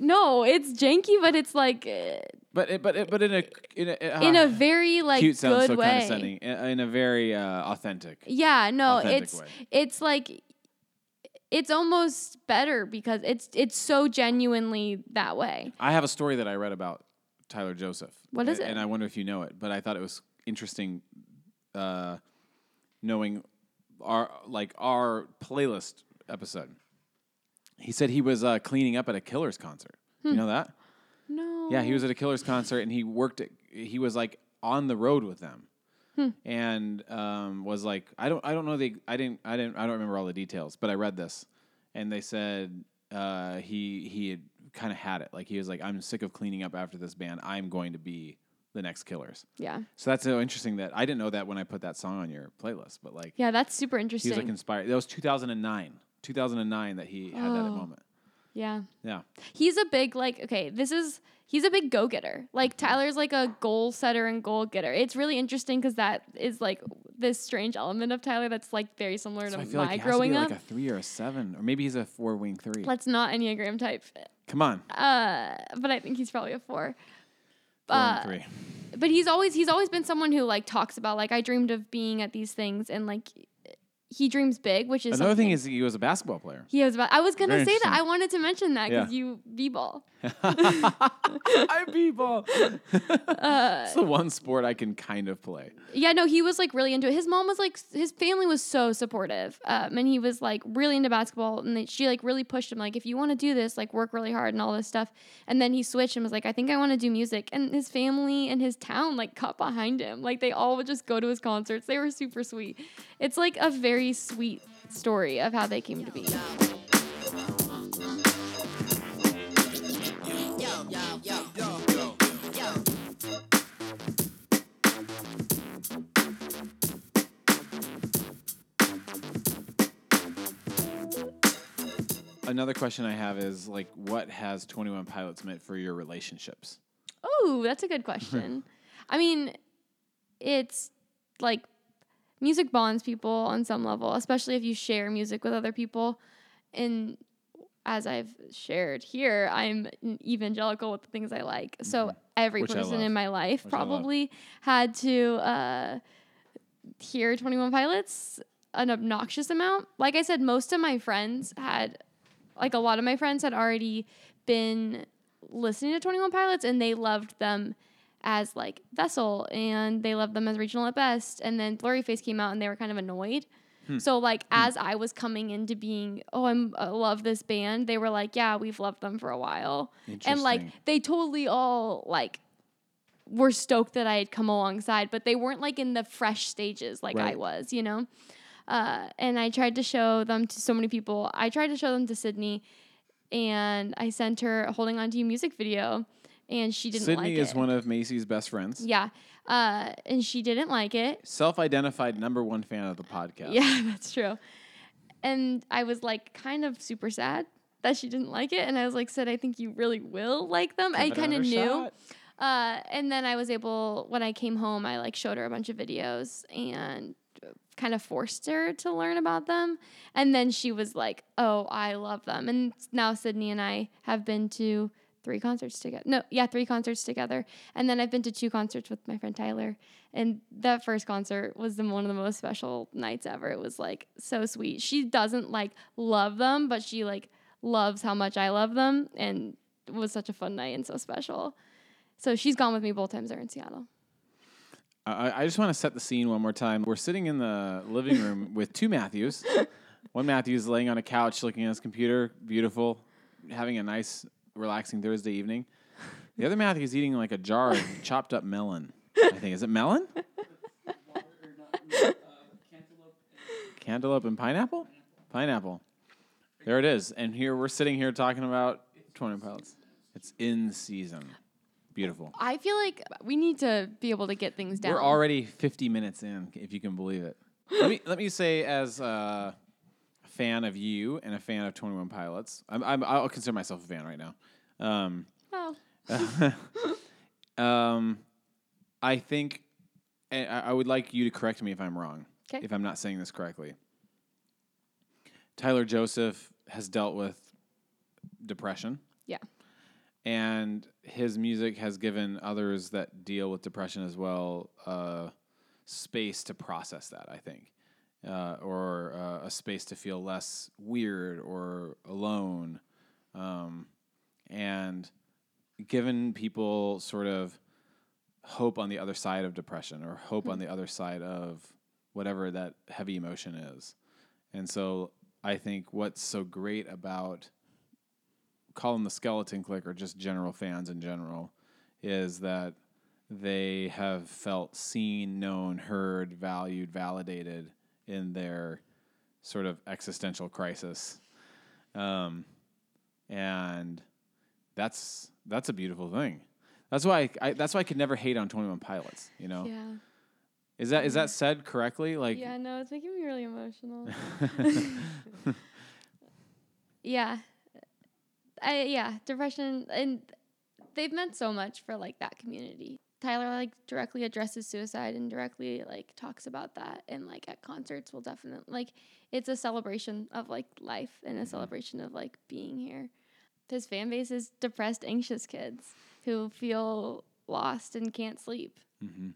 no, it's janky, but it's like uh, but it, but it, but in a in a, in ah, a very like cute sounds good so way. condescending in, in a very uh, authentic. Yeah, no, authentic it's way. it's like it's almost better because it's it's so genuinely that way. I have a story that I read about Tyler Joseph. What is it? And I wonder if you know it, but I thought it was interesting uh, knowing our like our playlist episode. He said he was uh, cleaning up at a Killers concert. Hmm. You know that? No. Yeah, he was at a Killers concert and he worked. At, he was like on the road with them, Hmm. and um, was like, I don't, I don't know the, I didn't, I didn't, I don't remember all the details, but I read this, and they said uh, he he had kind of had it. Like he was like, I'm sick of cleaning up after this band. I'm going to be the next Killers. Yeah. So that's so interesting that I didn't know that when I put that song on your playlist, but like Yeah, that's super interesting. he was like inspired. That was 2009, 2009 that he had that Oh. moment. Yeah. Yeah. He's a big like okay, this is he's a big go getter. Like Tyler's like a goal setter and goal getter. It's really interesting because that is like this strange element of Tyler that's like very similar So to I feel my like he has to growing be up. like a three or a seven, or maybe he's a four wing three. Let's not enneagram type. Come on, Uh, but I think he's probably a four. four Uh, three. but he's always he's always been someone who like talks about like I dreamed of being at these things and like he dreams big, which is Another thing is he was a basketball player. he was about. I was gonna Very say that. I wanted to mention that because Yeah. you b-ball. I people. Uh, it's the one sport I can kind of play. Yeah, no, he was like really into it. His mom was like, his family was so supportive, um, and he was like really into basketball. And they, she like really pushed him, like, if you want to do this, like work really hard and all this stuff. And then he switched and was like, I think I want to do music. And his family and his town like got behind him. Like they all would just go to his concerts. They were super sweet. It's like a very sweet story of how they came to be. Another question I have is like, what has Twenty One Pilots meant for your relationships? Oh, that's a good question. *laughs* I mean, it's like music bonds people on some level, especially if you share music with other people. And as I've shared here, I'm evangelical with the things I like. So every Mm-hmm. Which person in my life Which probably had to uh, hear 21 Pilots an obnoxious amount. Like I said, most of my friends had, like a lot of my friends had already been listening to 21 Pilots and they loved them as like Vessel and they loved them as Regional at Best. And then Blurryface came out and they were kind of annoyed. Hmm. So like as I was coming into being, oh, I'm I love this band, they were like, yeah, we've loved them for a while. And like they totally all like were stoked that I had come alongside, but they weren't like in the fresh stages like I was, you know? Uh, and I tried to show them to so many people. I tried to show them to Sydney, and I sent her Holding On To You music video, and she didn't Sydney like is it. one of Macy's best friends. yeah. Uh, and she didn't like it. Self-identified number one fan of the podcast. Yeah, *laughs* that's true. And I was like kind of super sad that she didn't like it. And I was like, said I think you really will like them. I Give it kind of knew. Uh, and then I was able, when I came home, I like showed her a bunch of videos and kind of forced her to learn about them. And then she was like, oh, I love them. And now Sydney and I have been to three concerts together. No, yeah, three concerts together. And then I've been to two concerts with my friend Tyler. And that first concert was the, one of the most special nights ever. It was like so sweet. She doesn't like love them, but she like loves how much I love them. And it was such a fun night and so special. So she's gone with me both times they're in Seattle. I, I just want to set the scene one more time. We're sitting in the living room *laughs* with two Matthews. One Matthew's is laying on a couch looking at his computer, beautiful, having a nice, relaxing Thursday evening. The other Matthew's is eating like a jar of *laughs* chopped up melon. I think is it melon? Cantaloupe and pineapple? Pineapple. There it is. And here we're sitting here talking about 20 pilots. It's in season. Beautiful. I feel like we need to be able to get things down. We're already 50 minutes in, if you can believe it. *gasps* let me let me say, as a fan of you and a fan of 21 Pilots, I'm, I'm I'll consider myself a fan right now. Um, Oh. *laughs* *laughs* um, I think, and I, I would like you to correct me if I'm wrong, 'Kay. if I'm not saying this correctly. Tyler Joseph has dealt with depression. Yeah. And his music has given others that deal with depression as well uh, space to process that. I think, uh, or uh, a space to feel less weird or alone, um, and given people sort of hope on the other side of depression or hope on the other side of whatever that heavy emotion is. And so I think what's so great about call them the skeleton clique or just general fans in general is that they have felt seen, known, heard, valued, validated in their sort of existential crisis. Um, and that's that's a beautiful thing. That's why I, I that's why I could never hate on Twenty One Pilots. You know, Yeah. is that is that said correctly? Like, yeah, no, it's making me really emotional. *laughs* *laughs* yeah. I yeah, depression and they've meant so much for like that community. Tyler like directly addresses suicide and directly like talks about that and like at concerts will definitely like it's a celebration of like life and a celebration of like being here. His fan base is depressed, anxious kids who feel lost and can't sleep. hmm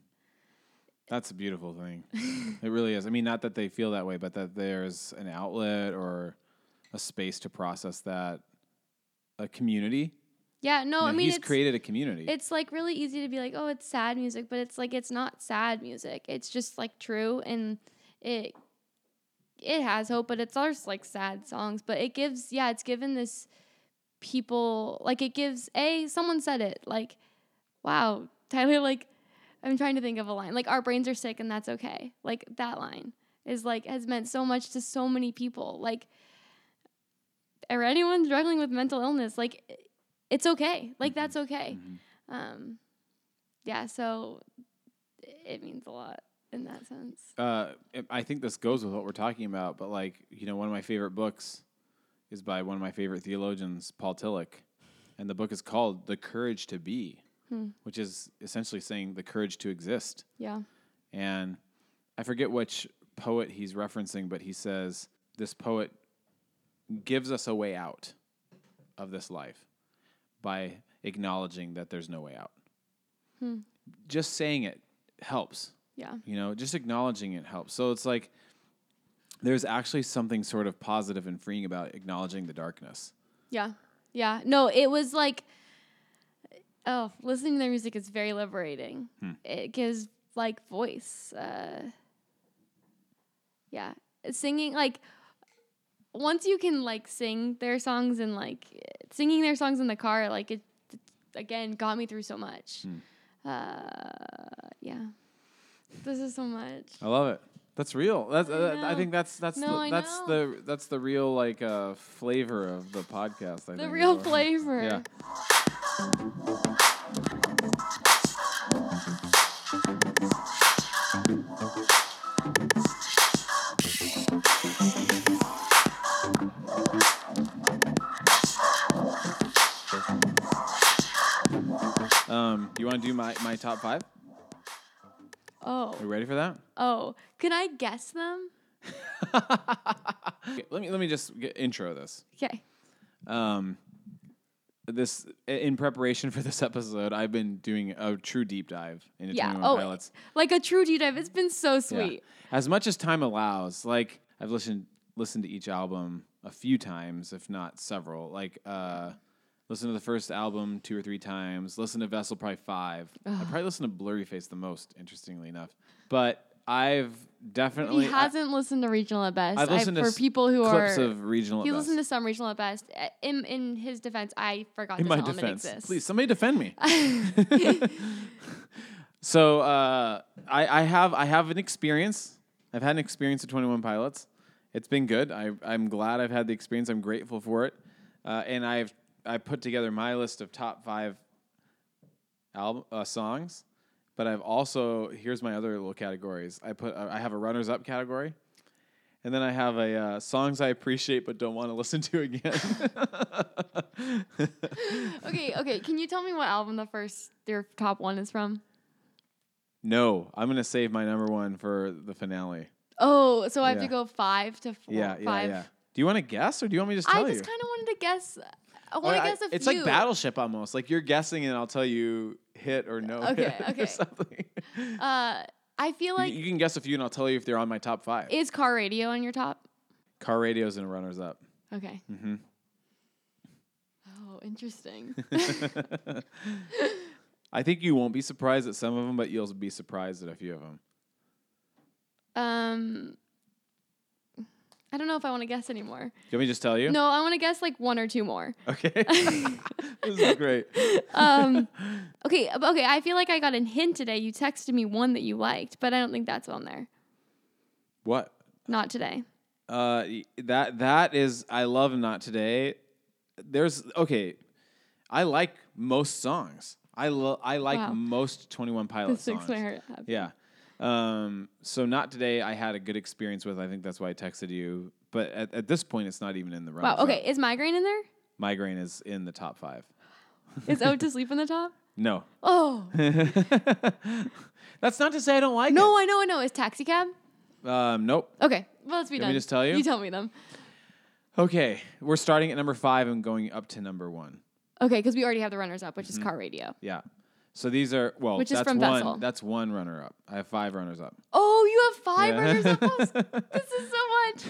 That's a beautiful thing. it really is. I mean, not that they feel that way, but that there's an outlet or a space to process that. A community. Yeah, no, I mean he's it's created a community. it's like really easy to be like, oh, it's sad music, but it's like it's not sad music. It's just like true and it it has hope, but it's also like sad songs. But it gives yeah, it's given this people like it gives a someone said it like, wow, Tyler like I'm trying to think of a line like our brains are sick and that's okay. Like that line is like has meant so much to so many people. Like or anyone struggling with mental illness, like it's okay. Like that's okay. Mhm. Um, yeah, so it means a lot in that sense. uh, I think this goes with what we're talking about, but like, you know, one of my favorite books is by one of my favorite theologians, Paul Tillich, and the book is called "The Courage to Be," which is essentially saying the courage to exist. Yeah. And I forget which poet he's referencing, but he says this poet gives us a way out of this life by acknowledging that there's no way out. Just saying it helps. Yeah. You know, just acknowledging it helps. So it's like there's actually something sort of positive and freeing about acknowledging the darkness. Yeah. Yeah. No, it was like oh, listening to their music is very liberating. It gives like voice. Uh yeah. Singing like once you can like sing their songs and like singing their songs in the car, like it, it again got me through so much. Uh yeah. This is so much. I love it. That's real. That's uh, I know. think that's that's No, the, that's know. the that's the real like uh, flavor of the podcast. I The think, real flavor. Yeah. *laughs* Um, you want to do my, my top five? Oh. Are you ready for that? Oh. Can I guess them? Okay, *laughs* let me let me just get, intro this. Okay. Um, this in preparation for this episode, I've been doing a true deep dive into Yeah. 21 Oh, Pilots. like a true deep dive. It's been so Yeah. sweet. As much as time allows, like I've listened listened to each album a few times, if not several. Like uh, listen to the first album two or three times. Listen to Vessel probably five. I probably listen to Blurryface the most, interestingly enough. But I've definitely He hasn't listened to regional at best. I've listened to for s- people who clips are. of regional. he at listened to some regional at best. Uh, In in his defense, I forgot in to my tell defense. exists. Please, somebody defend me. *laughs* so uh, I, I have I have an experience. I've had an experience with Twenty One Pilots. It's been good. I, I'm glad I've had the experience. I'm grateful for it. Uh, and I've I put together my list of top five album uh, songs. But I've also here's my other little categories. I put uh, I have a runners up category. And then I have a uh, songs I appreciate but don't want to listen to again. *laughs* okay, okay. Can you tell me what album the first your top one is from? No, I'm gonna save my number one for the finale. Oh, so I have Yeah. to go five to four. Yeah, yeah, five. yeah. Do you want to guess or do you want me to just tell I just kind of wanted to guess. I Oh, want to guess a it's few. like Battleship almost. Like you're guessing and I'll tell you hit or no Okay, hit okay. or something. Uh, I feel You- like you, can guess a few and I'll tell you if they're on my top five. is car radio on your top? Car radios and runners up. Okay. hmm Oh, interesting. *laughs* I think you won't be surprised at some of them, but you'll be surprised at a few of them. um, I don't know if I want to guess anymore. Do you want me to just tell you? No, I want to guess like one or two more. Okay. *laughs* *laughs* this is great. Um, *laughs* okay, okay. I feel like I got a hint today. You texted me one that you liked, but I don't think that's on there. What? Not today. Uh, that that is I love not today. There's okay. I like most songs. I lo- I like Wow. most Twenty One Pilots. Pilot six songs. my heart. happy. Yeah. Um. So not today. I had a good experience with. I think that's why I texted you. But at, at this point, it's not even in the run. Wow. Okay. Is migraine in there? Migraine is in the top five. *gasps* Is Ode to Sleep in the top? No. Oh *laughs* that's not to say I don't like no, I know, I know. Is Taxi Cab? Um. Nope. Okay. Well, let's be want done. me just tell you? You tell me them. Okay. We're starting at number five and going up to number one. Okay, because we already have the runners up, which is car radio. Yeah. So these are well. Which is that's from one. Vessel. That's one runner up. I have five runners up. Oh, you have five Yeah. runners up. *laughs* This is so much.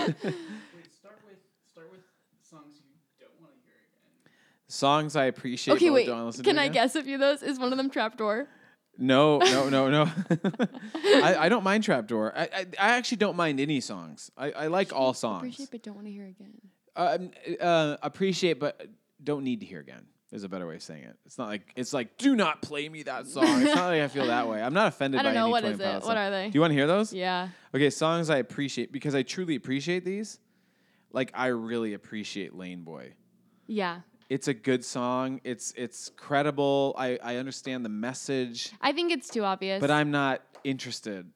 Wait, start with start with songs you don't want to hear again. Songs I appreciate. okay, but wait. Don't listen Can to I again? guess a few of those? Is one of them Trapdoor? No, no, no, no. *laughs* I, I don't mind Trapdoor. I, I I actually don't mind any songs. I, I like all songs. Appreciate, but don't want to hear again. Um, uh, appreciate, but don't need to hear again. Is a better way of saying it. It's not like it's like do not play me that song. It's not like I feel that way. I'm not offended *laughs* I don't by know. any What 20 is it? What song. are they? Do you want to hear those? Yeah. Okay, songs I appreciate because I truly appreciate these. Like I really appreciate Lane Boy. Yeah. It's a good song. It's it's credible. I, I understand the message, I think it's too obvious. but I'm not interested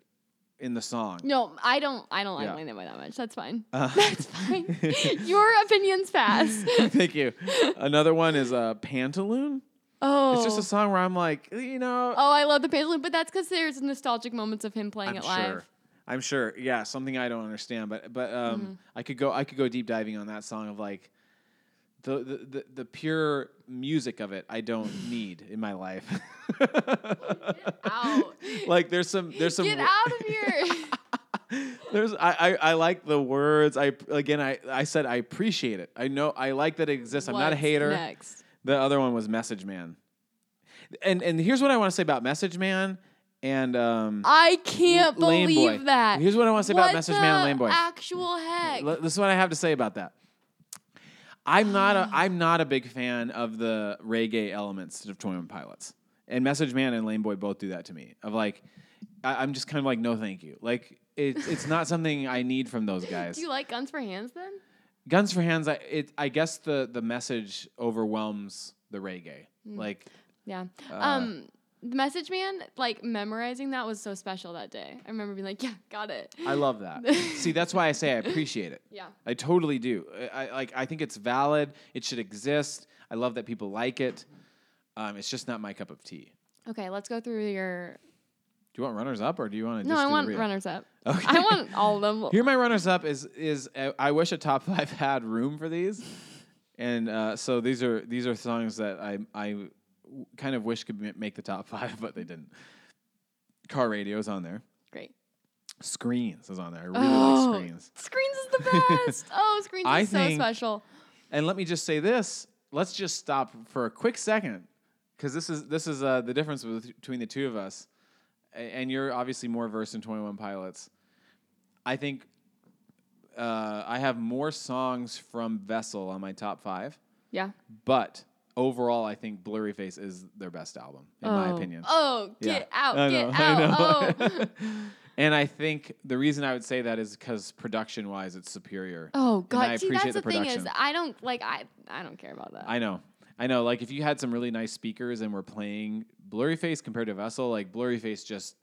in the song. No, I don't. I don't like Yeah. Lane That Way that much. That's fine. *laughs* Uh, That's fine. *laughs* Your opinions pass. *laughs* Thank you. Another one is uh, Pantaloon. Oh. It's just a song where I'm like, you know, Oh, I love the Pantaloon, but that's because there's nostalgic moments of him playing I'm it live. sure. I'm sure. Yeah, something I don't understand, but but um, Mm-hmm. I could go I could go deep diving on that song of like the the, the, the pure music of it I don't *laughs* need in my life. out. *laughs* like there's some there's some Get out of here. *laughs* there's I, I I like the words. I again I I said I appreciate it. I know I like that it exists. I'm not a hater. Next. The other one was Message Man. And and here's what I want to say about Message Man and um I can't believe that. Here's what I want to say about Message Man and Lane Boy. Actual heck. L- This is what I have to say about that. I'm not a *sighs* I'm not a big fan of the reggae elements of Twenty One Pilots, and Message Man and Lane Boy both do that to me. Of like, I, I'm just kind of like, no, thank you. Like, it's it's not something I need from those *laughs* guys. Do you like Guns for Hands then? Guns for Hands, I it I guess the the message overwhelms the reggae. Mm. Like, Yeah. Uh, um, Message Man, like memorizing that was so special that day. I remember being like, yeah, got it. I love that. *laughs* See, that's why I say I appreciate it. Yeah. I totally do. I, I like. I think it's valid. It should exist. I love that people like it. Um, it's just not my cup of tea. Okay, let's go through your. Do you want runners up or do you want to? No, just I want runners up. Okay. I want all of them. *laughs* Here, my runners up is is uh, I wish a top five *laughs* had room for these, and uh, so these are these are songs that I I kind of wish could make the top *laughs* five, but they didn't. Car radios on there. Great. Screens is on there. I really Oh. like screens. Screens is the best. *laughs* oh, Screens I is so think- special. And let me just say this. Let's just stop for a quick second, because this is this is uh, the difference between the two of us. And you're obviously more versed in Twenty One Pilots. I think uh, I have more songs from Vessel on my top five, Yeah. but overall, I think Blurryface is their best album, in my Oh. opinion. Oh, Yeah. get out, I get *laughs* know, I out. know. Oh. *laughs* and I think the reason I would say that is because production wise, it's superior. Oh And God! I See, appreciate that's the the, thing is, production. I don't like. I I don't care about that. I know. I know. Like if you had some really nice speakers and were playing Blurryface compared to Vessel, like Blurryface just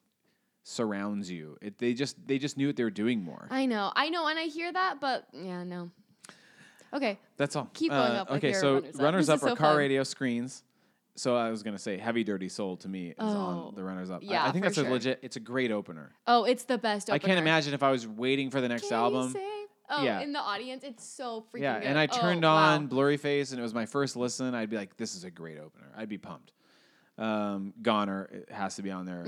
surrounds you. It, they just they just knew what they were doing more. I know, I know, and I hear that, but yeah, no. Okay, That's all. Keep going Uh, up with Okay, so runners up. runners This up are so car fun. radio screens. So I was gonna say Heavy Dirty Soul to me is Oh, on the runners up. I- I, think that's a legit. It's a great opener. oh, it's the best. I can't imagine if I was waiting for the next Can album. say- Oh, Yeah. in the audience, it's so freaking Yeah, good. and I Oh, turned wow. on Blurryface, and it was my first listen. I'd be like, "This is a great opener." I'd be pumped. Um, Goner it has to be on there.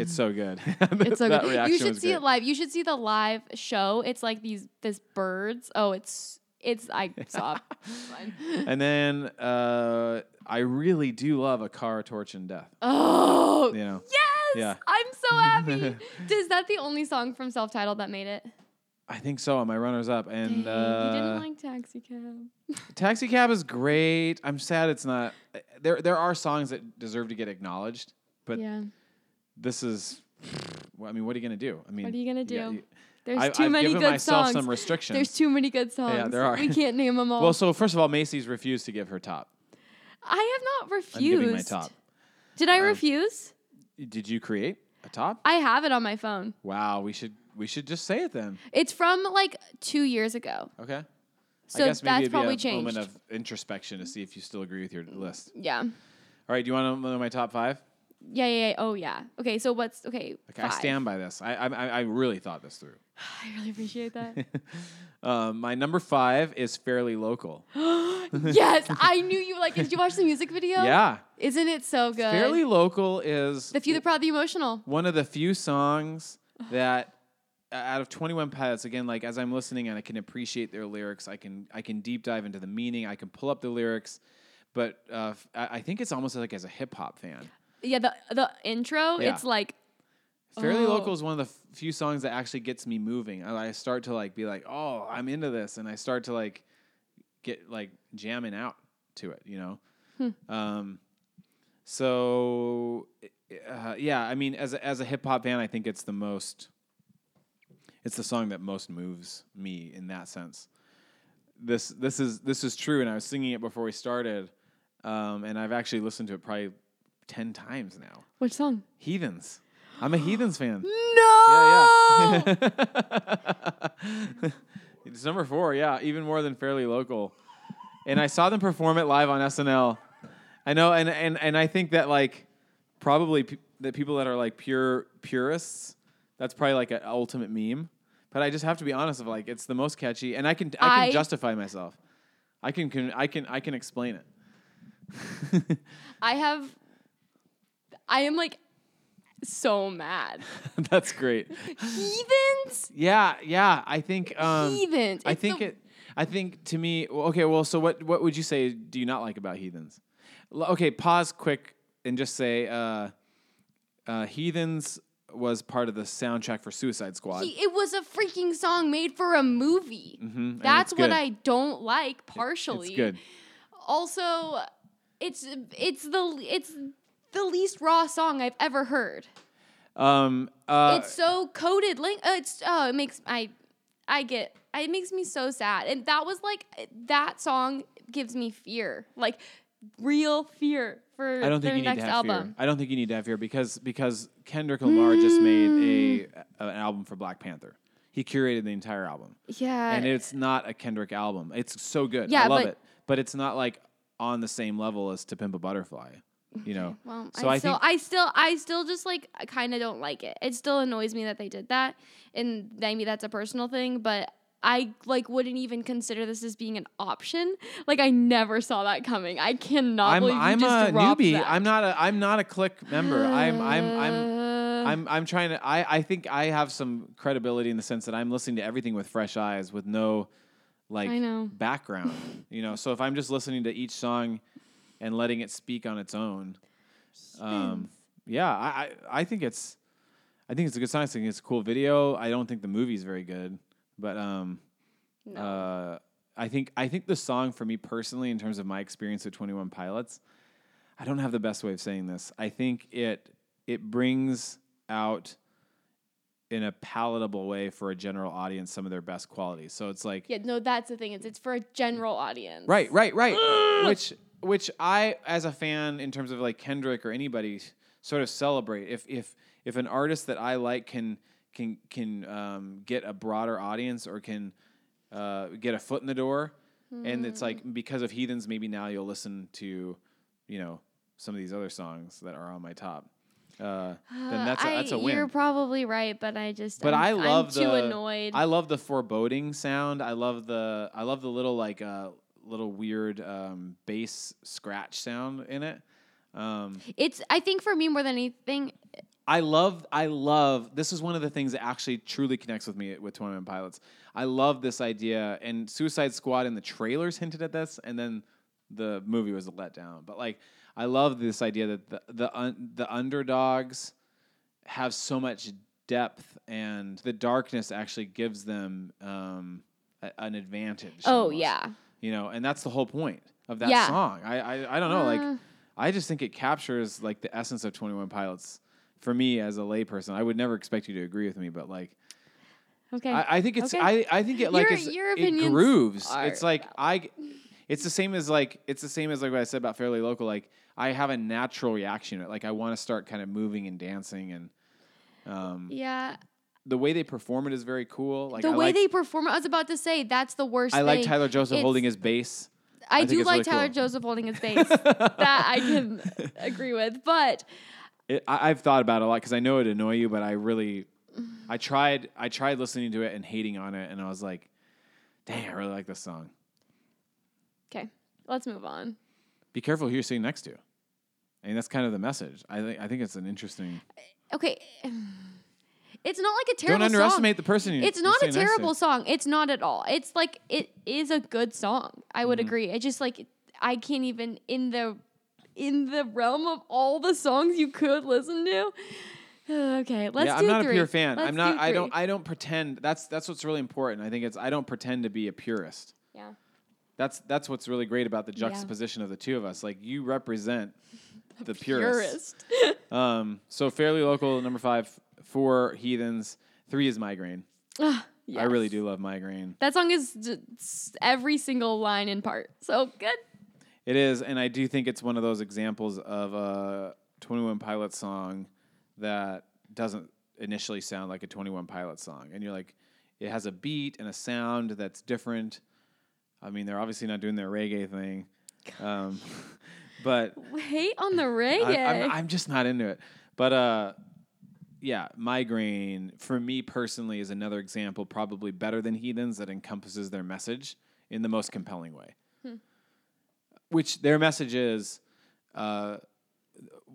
It's so good. *laughs* It's so good. You should see great. it live. You should see the live show. It's like these this birds. Oh, it's it's I saw. it. *laughs* It's fine. And then uh, I really do love a car, torch, and death. Oh You know, yes! Yeah. I'm so happy. *laughs* Is that the only song from self titled that made it? I think so. My runners up, and Dang, uh, you didn't like Taxi Cab. *laughs* Taxi Cab is great. I'm sad it's not. There, there are songs that deserve to get acknowledged, but yeah. this is. Well, I mean, what are you gonna do? I mean, What are you gonna do? you- There's I, too I've many given good myself songs. some restrictions. There's too many good songs. there are. We can't name them *laughs* all. Well, so first of all, Macy's refused to give her top. I have not refused. I'm giving my top. Did I Um, refuse? Did you create a top? I have it on my phone. Wow, we should we should just say it then. It's from like two years ago. Okay. So I guess maybe that's it'd be probably a changed. moment of introspection to see if you still agree with your list. yeah. All right, do you want to know my top five? Yeah, yeah, yeah. Oh, yeah. Okay, so what's okay? Okay, I five. stand by this. I I, I really thought this through. *sighs* I really appreciate that. *laughs* um, my number five is fairly local. *gasps* yes, I knew you like. it. Did you watch the music video? *laughs* Yeah, Isn't it so good? fairly local is The few, the proud, the emotional. one of the few songs that out of 21 pilots again like as i'm listening and i can appreciate their lyrics i can i can deep dive into the meaning i can pull up the lyrics but uh, I think it's almost like as a hip-hop fan Yeah, the the intro. Yeah. It's like fairly Oh. local is one of the f- few songs that actually gets me moving I, I start to like be like oh i'm into this and i start to like get like jamming out to it you know Hmm. um so uh, yeah i mean as a, as a hip-hop fan i think it's the most it's the song that most moves me in that sense this this is this is true and i was singing it before we started um, and i've actually listened to it probably 10 times now which song? heathens i'm a heathens fan *gasps* No. Yeah, No. *laughs* it's number four, yeah, even more than fairly local. And I saw them perform it live on SNL. I know, and and and I think that like probably pe- that people that are like pure purists, that's probably like an ultimate meme. But I just have to be honest of like it's the most catchy, and I can I can I- justify myself. I can, can I can I can explain it. *laughs* I have. I am like so mad. *laughs* That's great. Heathens. Yeah, yeah. I think um, Heathens. I It's think the- it. I think to me. well, Okay, well, so what? What would you say? Do you not like about heathens? L- Okay, pause quick and just say, uh, uh, heathens was part of the soundtrack for Suicide Squad. He, it was a freaking song made for a movie. Mhm, and That's it's what good. I don't like partially. It's good. Also, it's it's the it's the least raw song I've ever heard. Um, uh, it's so coded. Like uh, it's oh, it makes I I get it makes me so sad. And that was like that song gives me fear, like real fear for I don't their think you need next to have album. fear. I don't think you need to have fear because because Kendrick Lamar just made a, a an album for Black Panther. He curated the entire album. Yeah, and it's not a Kendrick album. It's so good. Yeah, I love but- it. But it's not like on the same level as To Pimp a Butterfly. You know. *laughs* Well, So I, I still, think- I still, I still just like kind of don't like it. It still annoys me that they did that, and maybe that's a personal thing. But I like wouldn't even consider this as being an option. Like I never saw that coming. I cannot I'm believe you I'm just a newbie. that. I'm not a I'm not a clique member. I'm I'm I'm *sighs* I'm I'm trying to I, I think I have some credibility in the sense that I'm listening to everything with fresh eyes with no like I know. background. You know, so if I'm just listening to each song and letting it speak on its own, um, yeah, I, I I think it's I think it's a good song. I think it's a cool video. I don't think the movie's very good, but um, No. uh, I think I think the song for me personally, in terms of my experience with Twenty One Pilots, I don't have the best way of saying this. I think it it brings out in a palatable way for a general audience some of their best qualities. So it's like yeah, no, that's the thing. It's it's for a general audience. Right, right, right. *gasps* which which I as a fan in terms of like Kendrick or anybody sort of celebrate. If if if an artist that I like can can can um, get a broader audience or can uh, get a foot in the door, and it's like because of Heathens, maybe now you'll listen to, you know, some of these other songs that are on my top. Uh, then that's a, that's a win. You're probably right, but I just But I'm, I love I'm the too annoyed. I love the foreboding sound. I love the I love the little like uh little weird um bass scratch sound in it. Um it's I think for me more than anything, I love I love this is one of the things that actually truly connects with me with Twenty One Pilots. I love this idea and Suicide Squad in the trailers hinted at this and then the movie was a letdown. But like I love this idea that the the un, the underdogs have so much depth and the darkness actually gives them um, a, an advantage. oh almost, yeah, you know, and that's the whole point of that Yeah. song. I, I I don't know, Uh. like I just think it captures like the essence of Twenty One Pilots. For me as a layperson, I would never expect you to agree with me, but like okay. I, I think it's Okay. I, I think it like Your- it's, your it grooves. It's like I it's the same as like it's the same as like what I said about fairly local. Like I have a natural reaction to it. Like I want to start kind of moving and dancing and um, yeah, the way they perform it is very cool. Like the I way like, they perform. It, I was about to say that's the worst. I like thing. Tyler Joseph It's- holding his bass. I, I do like really Tyler cool. Joseph holding his bass. *laughs* that I can agree with, but It, I, I've thought about it a lot because I know it annoy you, but I really, I tried, I tried listening to it and hating on it, and I was like, dang, I really like this song. okay, let's move on. Be careful who you're sitting next to. I mean, that's kind of the message. I think, I think it's an interesting. Okay, it's not like a terrible. Don't underestimate song. the person. You, It's not a sitting next to. terrible song. It's not at all. It's like it is a good song. I would Mm-hmm. agree. It just like I can't even in the in the realm of all the songs you could listen to. *sighs* Okay, let's yeah, I'm not three. a pure fan. Let's I'm not. do I don't. I don't pretend. That's that's what's really important. I think it's. I don't pretend to be a purist. yeah. That's that's what's really great about the Yeah. juxtaposition of the two of us. Like you represent *laughs* the purists. Purist. *laughs* Um, so fairly local, number five, four heathens, three is migraine. Ah, I really do love migraine. That song is every single line in part. So good. It is, and I do think it's one of those examples of a Twenty One Pilots song that doesn't initially sound like a 21 Pilot song. And you're like, it has a beat and a sound that's different. I mean, they're obviously not doing their reggae thing. Um, *laughs* but Hate on the reggae. *laughs* I, I'm, I'm just not into it. But uh, yeah, migraine for me personally is another example, probably better than heathens, that encompasses their message in the most compelling way. Which their message is uh,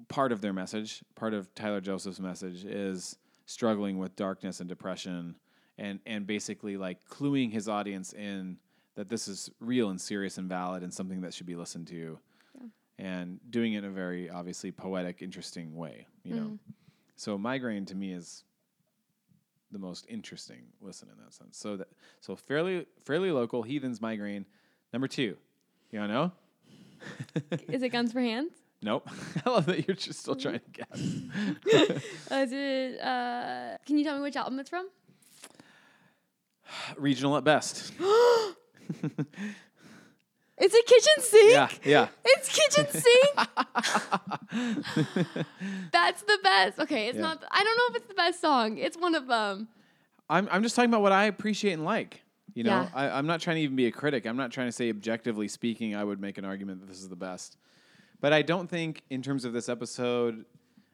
part of their message, part of Tyler Joseph's message is struggling with darkness and depression, and and basically like cluing his audience in that this is real and serious and valid and something that should be listened to and doing it in a very obviously poetic, interesting way. You know, so migraine to me is the most interesting listen in that sense. So that so fairly fairly local heathens migraine. Number two, you wanna know? Is it Guns for Hands? *laughs* Nope. *laughs* I love that you're just still trying to guess. *laughs* Uh, is it? Uh, can you tell me which album it's from? *sighs* Regional at best. *gasps* Is it Kitchen Sink? Yeah, yeah. It's Kitchen Sink. *laughs* That's the best. Okay, it's Yeah. not. I don't know if it's the best song. It's one of them. I'm I'm just talking about what I appreciate and like. You know, Yeah. I, I'm not trying to even be a critic. I'm not trying to say objectively speaking, I would make an argument that this is the best. But I don't think, in terms of this episode,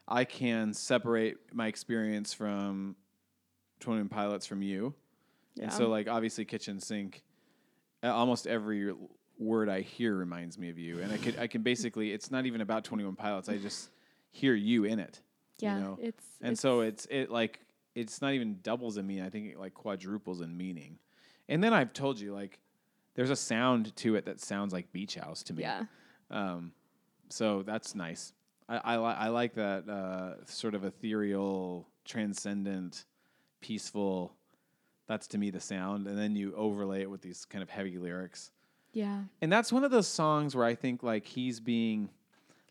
I can separate my experience from One Pilots from you. Yeah. And so, like, obviously, kitchen sink. uh, Almost every word I hear reminds me of you, and I could I can basically. It's not even about Twenty One Pilots. I just hear you in it. Yeah, You know? it's and so it's it like it's not even doubles in meaning. I think it like quadruples in meaning. And then I've told you like there's a sound to it that sounds like beach house to me. yeah. Um, so that's nice. I I, li- I like that uh, sort of ethereal, transcendent, peaceful. That's to me the sound, and then you overlay it with these kind of heavy lyrics. Yeah. And that's one of those songs where I think like he's being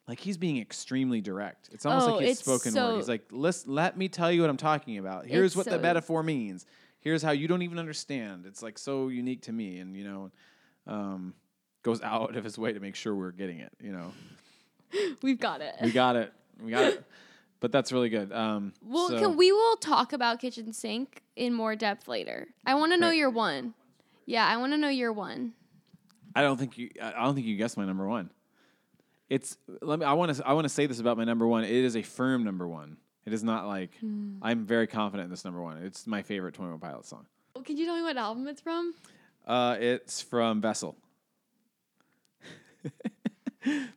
like he's being extremely direct. It's almost Oh, like he's spoken so- word. He's like, Listen, let me tell you what I'm talking about. Here's what the metaphor means. Here's how you don't even understand. It's like so unique to me and you know, um, goes out of his way to make sure we're getting it, you know. *laughs* We've got it. We got it. We got it. *laughs* But that's really good. Um well, so- can, we will talk about Kitchen Sink in more depth later. I want to know your one. Yeah, I want to know your one. I don't think you. I don't think you guessed my number one. It's let me. I want to. I want to say this about my number one. It is a firm number one. It is not like I'm very confident in this number one. It's my favorite Twenty One Pilots song. Well, can you tell me what album it's from? Uh, it's from Vessel. *laughs*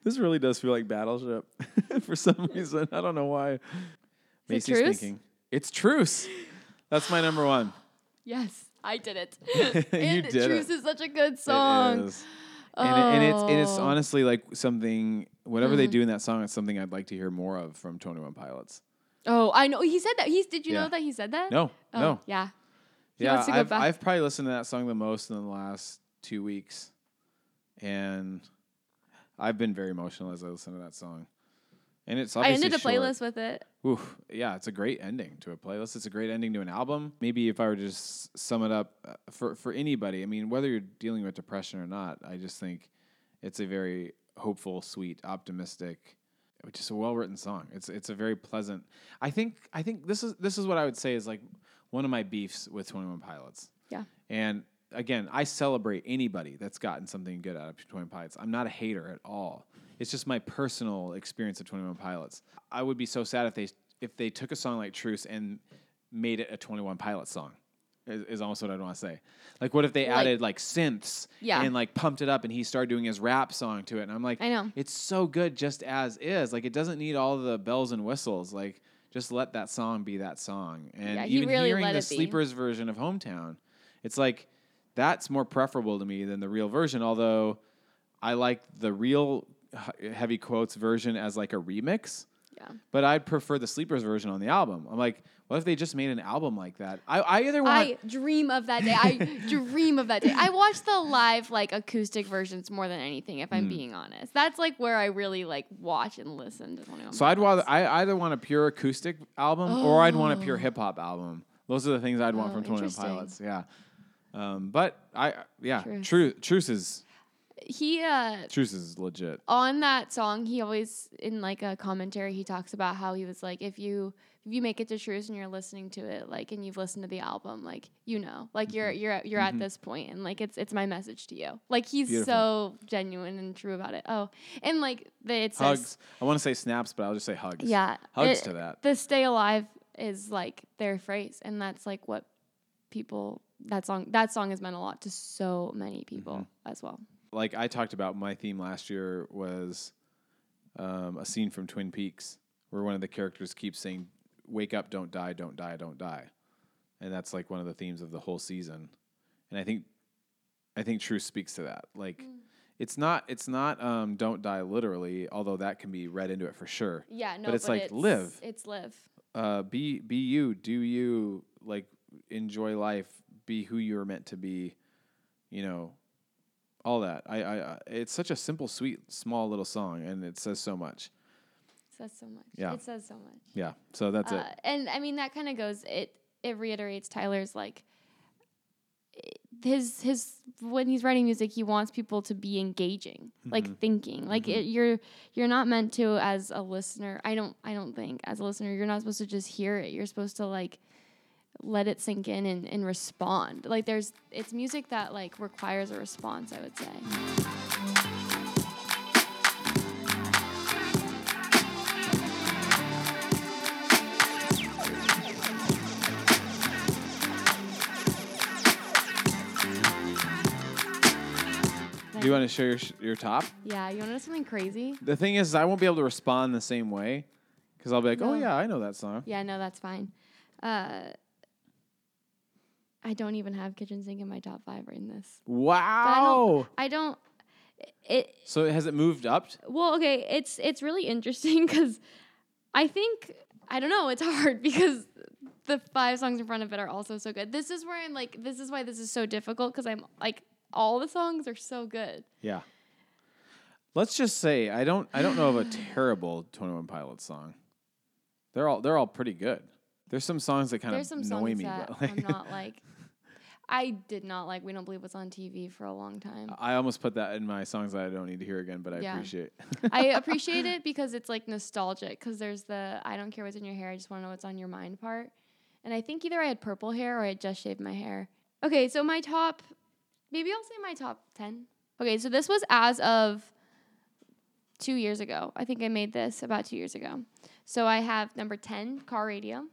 this really does feel like Battleship *laughs* for some reason. I don't know why. Is it Truce? thinking it's Truce. That's my number one. Yes, I did it. *laughs* You and did Truce it. is such a good song. And, it, and it's and it's Oh. honestly like something whatever they Mhm. do in that song, it's something I'd like to hear more of from Twenty One Pilots. Oh, I know. He said that. He's. Did you Yeah. know that he said that? No, Oh, no, Yeah. He yeah, wants to go I've. I've probably listened to that song the most in the last two weeks, and I've been very emotional as I listen to that song. And it's I ended a short. playlist with it. Oof, yeah, it's a great ending to a playlist. It's a great ending to an album. Maybe if I were to just sum it up uh, for for anybody, I mean, whether you're dealing with depression or not, I just think it's a very hopeful, sweet, optimistic, is a well written song. It's it's a very pleasant. I think I think this is this is what I would say is like one of my beefs with Twenty One Pilots. Yeah. And again, I celebrate anybody that's gotten something good out of Twenty One Pilots. I'm not a hater at all. It's just my personal experience of Twenty One Pilots. I would be so sad if they if they took a song like Truce and made it a Twenty One Pilots song. Is, is almost what I'd want to say. Like, what if they Like- added like synths Yeah. and like pumped it up and he started doing his rap song to it? And I'm like, I know. it's so good just as is. Like, it doesn't need all the bells and whistles. Like, just let that song be that song. And Yeah, even really hearing the sleepers version of Hometown, it's like that's more preferable to me than the real version. Although I like the real heavy quotes version as like a remix, Yeah. but I'd prefer the sleepers version on the album. I'm like, what if they just made an album like that? I, I either want. I dream of that day. I *laughs* dream of that day. I watch the live like acoustic versions more than anything. If. I'm being honest, that's like where I really like watch and listen to. So I'd rather I either want a pure acoustic album or I'd want a pure Oh. hip hop album. Those are the things I'd want Oh, from Twenty One. Pilots. Yeah, um, but I yeah. Truce. Truce is he uh Truce is legit. on that song he always in like a commentary he talks about how he was like if you if you make it to Truce and you're listening to it like and you've listened to the album like you know like you're you're at- you're at this point and like it's it's my message to you like he's Beautiful. so genuine and true about it oh and like the it says Hugs. I want to say snaps, but I'll just say hugs. yeah Hugs it- to that. the stay alive is like their phrase and that's like what people that song that song has meant a lot to so many people Mm-hmm. as well Like I talked about, my theme last year was um, a scene from Twin Peaks where one of the characters keeps saying, "Wake up, don't die, don't die, don't die," and that's like one of the themes of the whole season. And I think, I think Truce speaks to that. Like, Mm. it's not, it's not, um, don't die literally, although that can be read into it for sure. yeah no but it's like, live. it's live uh, be be you, do you like enjoy life, be who you're meant to be, you know, all that. I, I, I it's such a simple, sweet, small little song, and it says so much. It says so much Yeah. it says so much Yeah, so that's it. Uh, and I mean that kind of goes it it reiterates Tyler's like his his when he's writing music he wants people to be engaging like thinking like it, you're you're not meant to as a listener I don't I don't think as a listener you're not supposed to just hear it you're supposed to like let it sink in and, and respond like there's it's music that like requires a response I would say Do you want to share your, sh- your top? yeah you want to know something crazy The thing is, I won't be able to respond the same way because I'll be like, oh yeah, I know that song. Yeah, no, that's fine. Uh, I don't even have kitchen sink in my top five right in this. Wow. I don't. It So has it moved up? well, okay. It's it's really interesting *laughs* because I think I don't know. It's hard *laughs* because the five songs in front of it are also so good. This is where I'm like. This is why this is so difficult because I'm like all the songs are so good. Yeah. Let's just say I don't I don't know of a terrible Twenty One Pilots song. They're all they're all pretty good. There's some songs that kind There's some of annoy songs me, that but like, I'm not like. I did not like. We don't believe what's on TV for a long time. I almost put that in my songs that I don't need to hear again, but I Yeah. appreciate. I *laughs* appreciate it because it's like nostalgic. Because there's the I don't care what's in your hair, I just want to know what's on your mind part. And I think either I had purple hair or I just shaved my hair. Okay, so my top, maybe I'll say my top 10. Okay, so this was as of two years ago. I think I made this about two years ago. So I have number 10, Car Radio.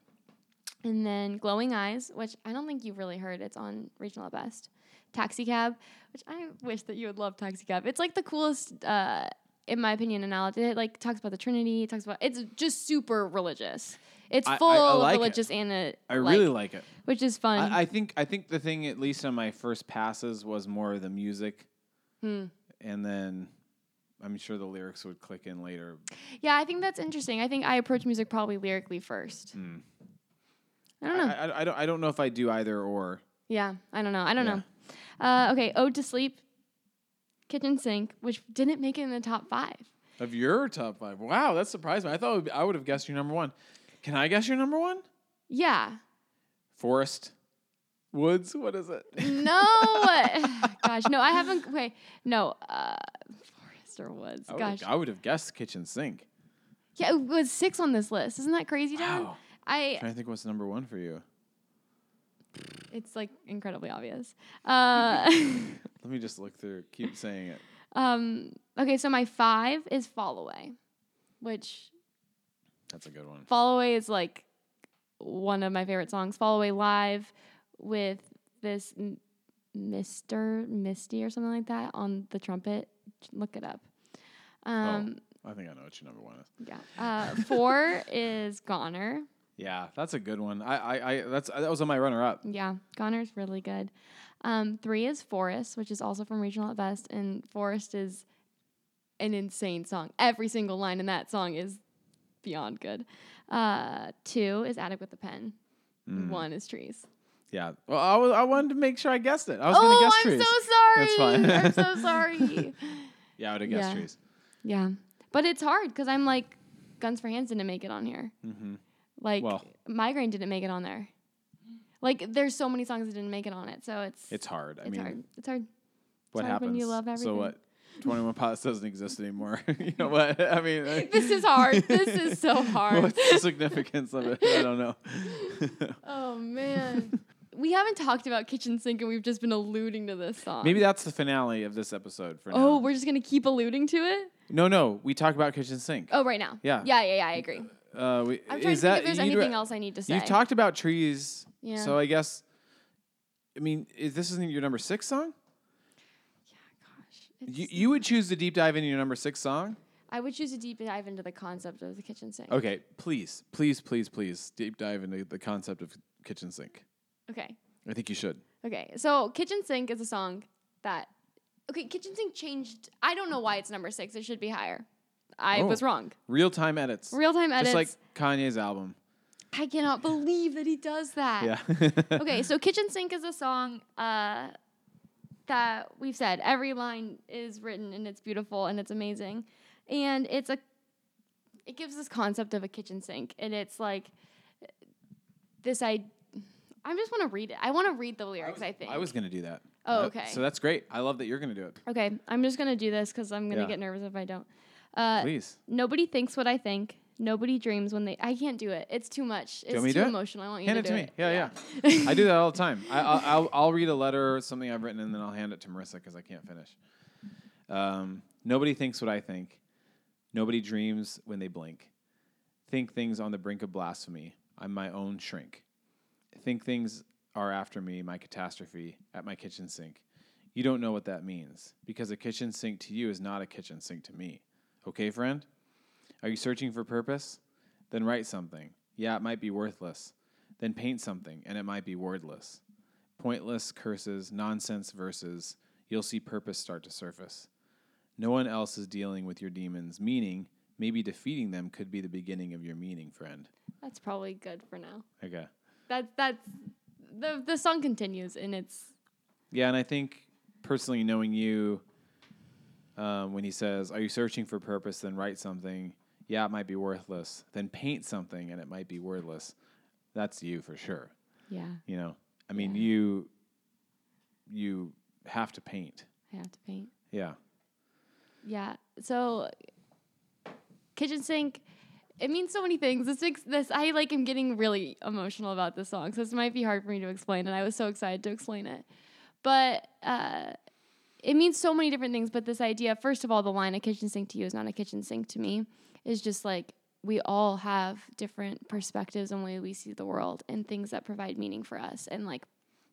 And then Glowing Eyes, which I don't think you've really heard. It's on Regional at Best. Taxi Cab, which I wish that you would love Taxi Cab. It's like the coolest, uh, in my opinion, analogy. It like talks about the Trinity. It talks about it's just super religious. It's I- I- full I like it. religious and it, I like, really like it. which is fun. I, I think I think the thing, at least on my first passes, was more of the music, Hmm. and then I'm sure the lyrics would click in later. yeah, I think that's interesting. I think I approach music probably lyrically first. I don't know. I, I, I don't I don't know if I do either or. Yeah, I don't know. I don't Yeah. know. Uh, okay, Ode to Sleep, Kitchen Sink, which didn't make it in the top five. Of your top five, wow, that surprised me. I thought would be- I would have guessed your number one. Can I guess your number one? Yeah. Forest, Woods. What is it? No. *laughs* *laughs* Gosh, no, I haven't. Okay, no. Uh, Forest or Woods. I would, Gosh. have, I would have guessed kitchen sink. Yeah, it was six on this list. Isn't that crazy, Don? Wow. I. to think what's number one for you. It's like incredibly obvious. Uh, *laughs* *laughs* Let me just look through. Keep saying it. um. Okay, so my five is Fall Away, which That's a good one. Fall Away is like one of my favorite songs. Fall Away live with this m- Mr. Misty or something like that on the trumpet. Look it up. Um, I think I know what your number one is. yeah. Uh, four *laughs* is Goner. Yeah, that's a good one. I, I, I that's that was on my runner up. Yeah, Goner's really good. Um, three is Forest, which is also from Regional at Best, and Forest is an insane song. Every single line in that song is beyond good. Uh, two is Addict with the Pen. Mm. One is Trees. Yeah. Well, I, was, I wanted to make sure I guessed it. I was oh, gonna guess I'm trees. so sorry. That's fine. I'm so *laughs* sorry. yeah, I would have guessed Yeah. trees. yeah, but it's hard because I'm like, Guns for Hands didn't make it on here. Mm-hmm. Like, Well. Migraine didn't make it on there. Like, there's so many songs that didn't make it on it, so it's It's hard. I it's mean, hard. It's hard. what hard happens? when you love So what? Twenty One *laughs* Pilots doesn't exist anymore. *laughs* you know what? I mean, like, This is hard. This is so *laughs* hard. what's the significance of it? I don't know. Oh man. we haven't talked about kitchen sink and we've just been alluding to this song. Maybe that's the finale of this episode for oh, now. Oh, we're just gonna keep alluding to it? no, no, we talk about kitchen sink. Oh, right now. Yeah. Yeah, yeah, yeah, I agree. Uh, we, I'm trying is to think that if there's anything else I need to say. You've talked about trees, Yeah. so I guess. I mean, is this isn't your number six song? Yeah, gosh, You you would choose to deep dive into your number six song? I would choose a deep dive into the concept of the kitchen sink. Okay, please, please, please, please, deep dive into the concept of kitchen sink. Okay. I think you should. Okay. So Kitchen Sink is a song that Okay, Kitchen Sink changed I don't know why it's number six. It should be higher. I Oh. was wrong. Real time edits. Real time edits. Just like Kanye's album. I cannot believe that he does that. Yeah. *laughs* okay, so *laughs* Kitchen Sink is a song uh, that we've said every line is written and it's beautiful and it's amazing, and it's a it gives this concept of a kitchen sink and it's like this I I just want to read it. I want to read the lyrics. I, think. I was gonna do that. Oh, okay. So that's great. I love that you're gonna do it. okay. I'm just gonna do this because I'm gonna Yeah. get nervous if I don't. Uh, Please. nobody thinks what I think. Nobody dreams when they. I can't do it. It's too much. It's want me to too do it? emotional. I want you Hand to it do to me. it. Yeah, yeah. I do that all the *laughs* time. I, I'll, I'll, I'll read a letter or something I've written and then I'll hand it to Marissa because I can't finish. Um, nobody thinks what I think. Nobody dreams when they blink. Think things on the brink of blasphemy. I'm my own shrink. Think things are after me, my catastrophe, at my kitchen sink. You don't know what that means because a kitchen sink to you is not a kitchen sink to me. Okay, friend? Are you searching for purpose? Then write something. Yeah, it might be worthless. Then paint something, and it might be wordless. Pointless curses, nonsense verses, you'll see purpose start to surface. No one else is dealing with your demons, meaning maybe defeating them could be the beginning of your meaning, friend. That's probably good for now. Okay. That that's the the song continues and it's Yeah, and I think personally knowing you, um, when he says, Are you searching for purpose? Then write something. Yeah, it might be worthless. Then paint something, and it might be wordless. That's you for sure. yeah. You know, I mean, Yeah. you you have to paint. I have to paint. Yeah. Yeah. So kitchen sink. It means so many things. This makes this. I like. am getting really emotional about this song, so this might be hard for me to explain. And I was so excited to explain it, but uh, it means so many different things. But this idea, first of all, the line "a kitchen sink to you is not a kitchen sink to me," is just like we all have different perspectives and way we see the world and things that provide meaning for us. And like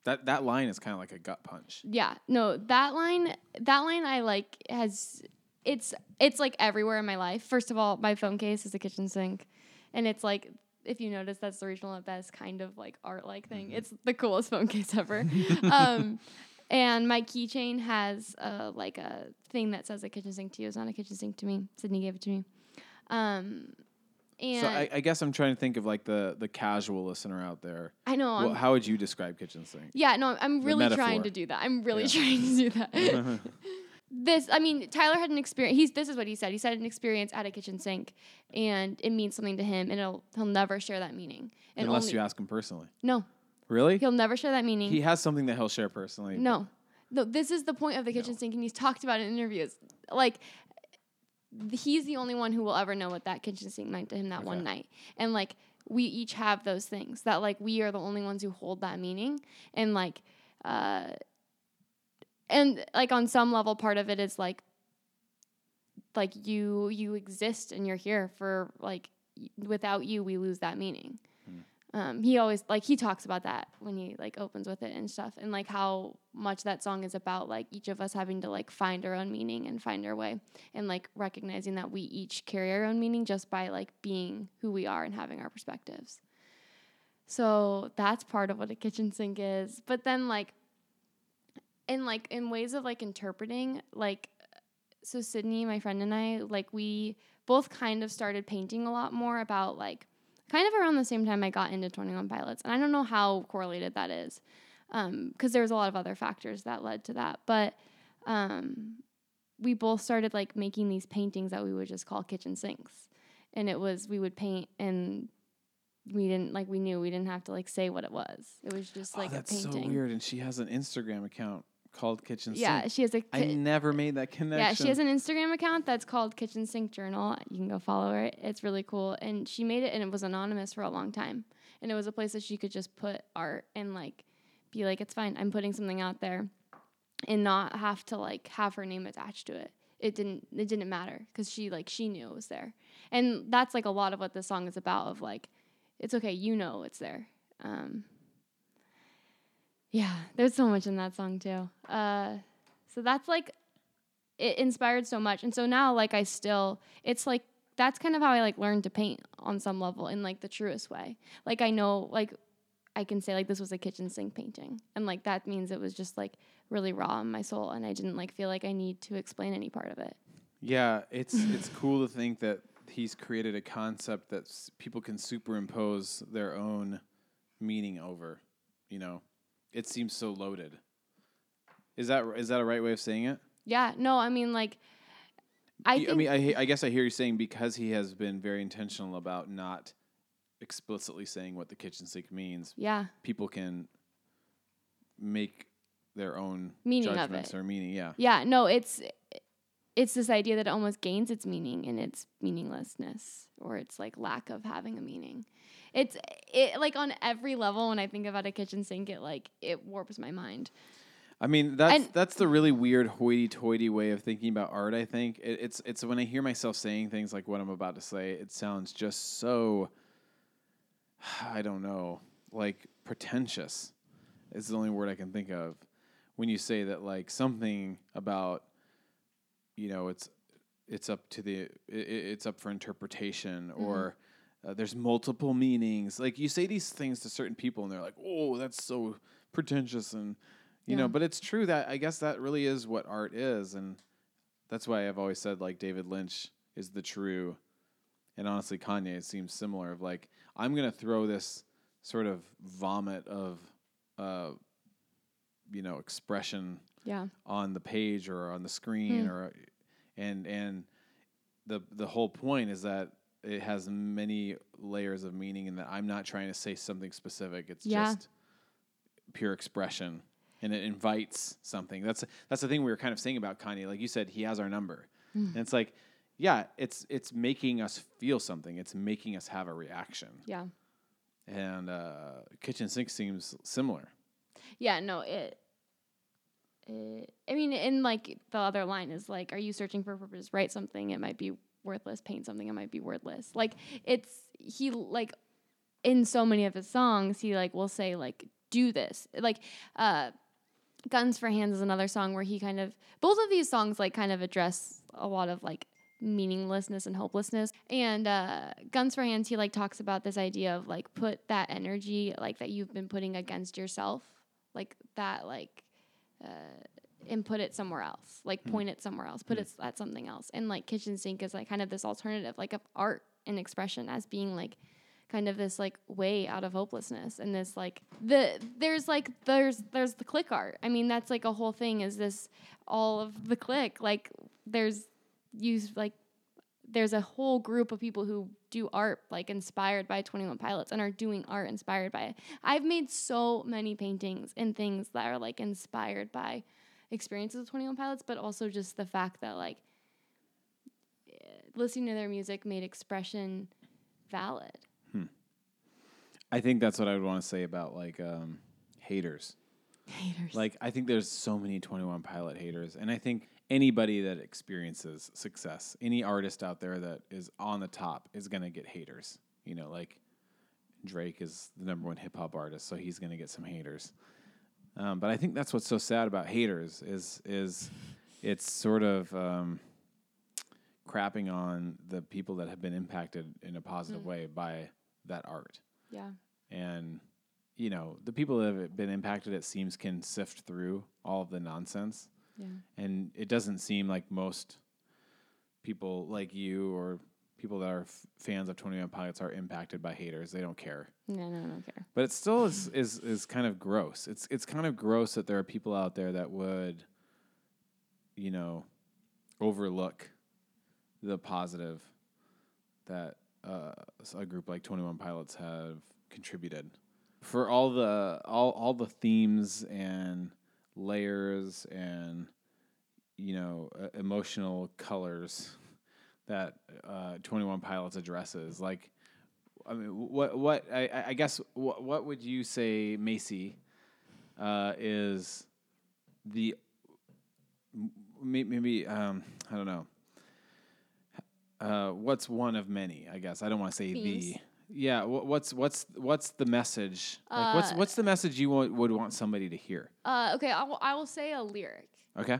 That that line is kind of like a gut punch. yeah, no, that line that line I like has it's it's like everywhere in my life. First of all, my phone case is a kitchen sink. And it's like if you notice that's the regional at best kind of like art like thing. It's the coolest phone case ever. *laughs* um and my keychain has uh, like a thing that says a kitchen sink to you It's not a kitchen sink to me. Sydney gave it to me. Um and So I, I guess I'm trying to think of like the the casual listener out there. I know Well, how would you describe kitchen sink? Yeah, no, I'm really trying to do that. I'm really Yeah. trying to do that. *laughs* *laughs* this, I mean, Tyler had an experience. He's this is what he said. He said an experience at a kitchen sink, and it means something to him, and it'll, he'll never share that meaning. And Unless only, you ask him personally. no, Really? he'll never share that meaning. He has something that he'll share personally. no, no, this is the point of the kitchen sink, and he's talked about it in interviews. Like, he's the only one who will ever know what that kitchen sink meant to him that one night, and like we each have those things that like we are the only ones who hold that meaning, and like. uh and like on some level part of it is like like you you exist and you're here for like without you we lose that meaning um, he always like he talks about that when he like opens with it and stuff and like how much that song is about like each of us having to like find our own meaning and find our way and like recognizing that we each carry our own meaning just by like being who we are and having our perspectives. So that's part of what a kitchen sink is. But then like in like in ways of like interpreting like so sydney my friend and i like we both kind of started painting a lot more about like kind of around the same time i got into 21 pilots and i don't know how correlated that is because there's a lot of other factors that led to that but um, we both started like making these paintings that we would just call kitchen sinks and it was we would paint and we didn't like we knew we didn't have to like say what it was it was just Oh, like that's a painting so weird. And she has an Instagram account called Kitchen Yeah, Sink. Yeah, she has a. I ki- never made that connection. yeah, she has an Instagram account that's called Kitchen Sink Journal. You can go follow her. It's really cool, and she made it, and it was anonymous for a long time, and it was a place that she could just put art and like be like, it's fine. I'm putting something out there, and not have to like have her name attached to it. It didn't. It didn't matter because she like she knew it was there, and that's like a lot of what this song is about. Of like, it's okay. You know it's there. Um, yeah, there's so much in that song too. Uh, so that's like it inspired so much, and so now like I still, it's like that's kind of how I like learned to paint on some level in like the truest way. Like I know like I can say like this was a kitchen sink painting, and like that means it was just like really raw in my soul, and I didn't like feel like I need to explain any part of it. Yeah, it's it's cool to think that he's created a concept that s- people can superimpose their own meaning over. You know, it seems so loaded. Is that is that a right way of saying it? Yeah, no, I mean like I I mean, I, I guess I hear you saying because he has been very intentional about not explicitly saying what the kitchen sink means. yeah, People can make their own Meaning of judgments it. or meaning. Yeah, Yeah, no, it's it's this idea that it almost gains its meaning in its meaninglessness or its like lack of having a meaning. It's it like on every level when I think about a kitchen sink, it like it warps my mind. I mean that's And- that's the really weird hoity-toity way of thinking about art. I think it, it's it's when I hear myself saying things like what I'm about to say, it sounds just so I don't know, like pretentious. Is the only word I can think of when you say that like something about you know it's it's up to the i i- it's up for interpretation or uh, there's multiple meanings. Like you say these things to certain people and they're like oh that's so pretentious and you know but it's true that i guess that really is what art is and that's why i've always said like david lynch is the true and honestly kanye seems similar of like i'm gonna throw this sort of vomit of uh you know expression Yeah. on the page or on the screen Hmm. or and and the the whole point is that it has many layers of meaning and that I'm not trying to say something specific it's Yeah. just pure expression and it invites something that's that's the thing we were kind of saying about Kanye like you said he has our number Hmm. and it's like yeah it's it's making us feel something it's making us have a reaction Yeah. and uh kitchen sink seems similar Yeah, no, it, it I mean, in like the other line is like, are you searching for purpose? Write something, it might be worthless. Paint something, it might be worthless. Like it's he like in so many of his songs, he like will say like, do this. Like uh Guns for Hands is another song where he kind of both of these songs like kind of address a lot of like meaninglessness and hopelessness. And uh, Guns for Hands, he like talks about this idea of like put that energy like that you've been putting against yourself, like that like, uh, and put it somewhere else. Like point it somewhere else. Put it at something else. And like kitchen sink is like kind of this alternative, like of art and expression as being like kind of this like way out of hopelessness and this like the there's like there's there's the clique art i mean that's like a whole thing is this all of the clique like there's use like there's a whole group of people who do art like inspired by 21 pilots and are doing art inspired by it. I've made so many paintings and things that are like inspired by experiences of 21 pilots but also just the fact that like listening to their music made expression valid. I think that's what I would want to say about like um, haters. haters. Like I think there's so many 21 Pilot haters, and I think anybody that experiences success, any artist out there that is on the top, is gonna get haters. You know, like Drake is the number one hip hop artist, so he's gonna get some haters. Um, but I think that's what's so sad about haters is is it's sort of um, crapping on the people that have been impacted in a positive way by that art yeah and you know the people that have been impacted it seems can sift through all of the nonsense yeah. And it doesn't seem like most people like you or people that are f- fans of 21 pilots are impacted by haters. They don't care. No no don't care. But it still is is is kind of gross. It's it's kind of gross that there are people out there that would you know overlook the positive that uh, a group like 21 pilots have contributed. For all the all all the themes and layers and you know uh, emotional colors that uh, Twenty One Pilots addresses. Like, I mean, what what I, I- guess what what would you say, Macy, uh, is the maybe um, I don't know. Uh, what's one of many? I guess I don't want to say the. Yeah, what's what's what's the message? Like, what's Uh, what's the message you want, would want somebody to hear? Uh, okay, I will, I will say a lyric. Okay.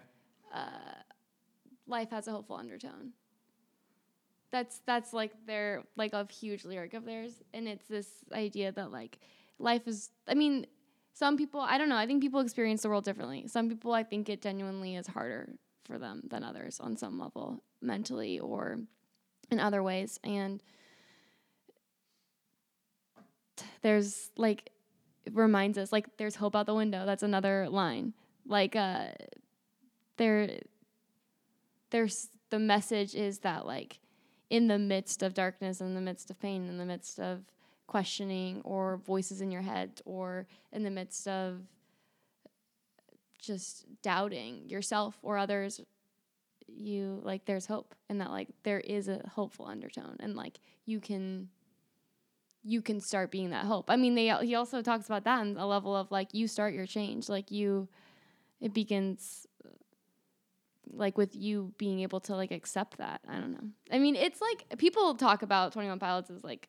Life has a hopeful undertone. That's that's like their like a huge lyric of theirs, and it's this idea that like life is. I mean, some people I don't know. I think people experience the world differently. Some people I think it genuinely is harder for them than others on some level, mentally or in other ways, and there's like it reminds us like there's hope out the window. That's another line. Like uh there there's the message is that like in the midst of darkness, in the midst of pain, in the midst of questioning or voices in your head or in the midst of just doubting yourself or others you like there's hope and that like there is a hopeful undertone and like you can you can start being that hope. I mean, they he also talks about that in a level of like you start your change, like you it begins like with you being able to like accept that. I don't know. I mean, it's like people talk about 21 Pilots as like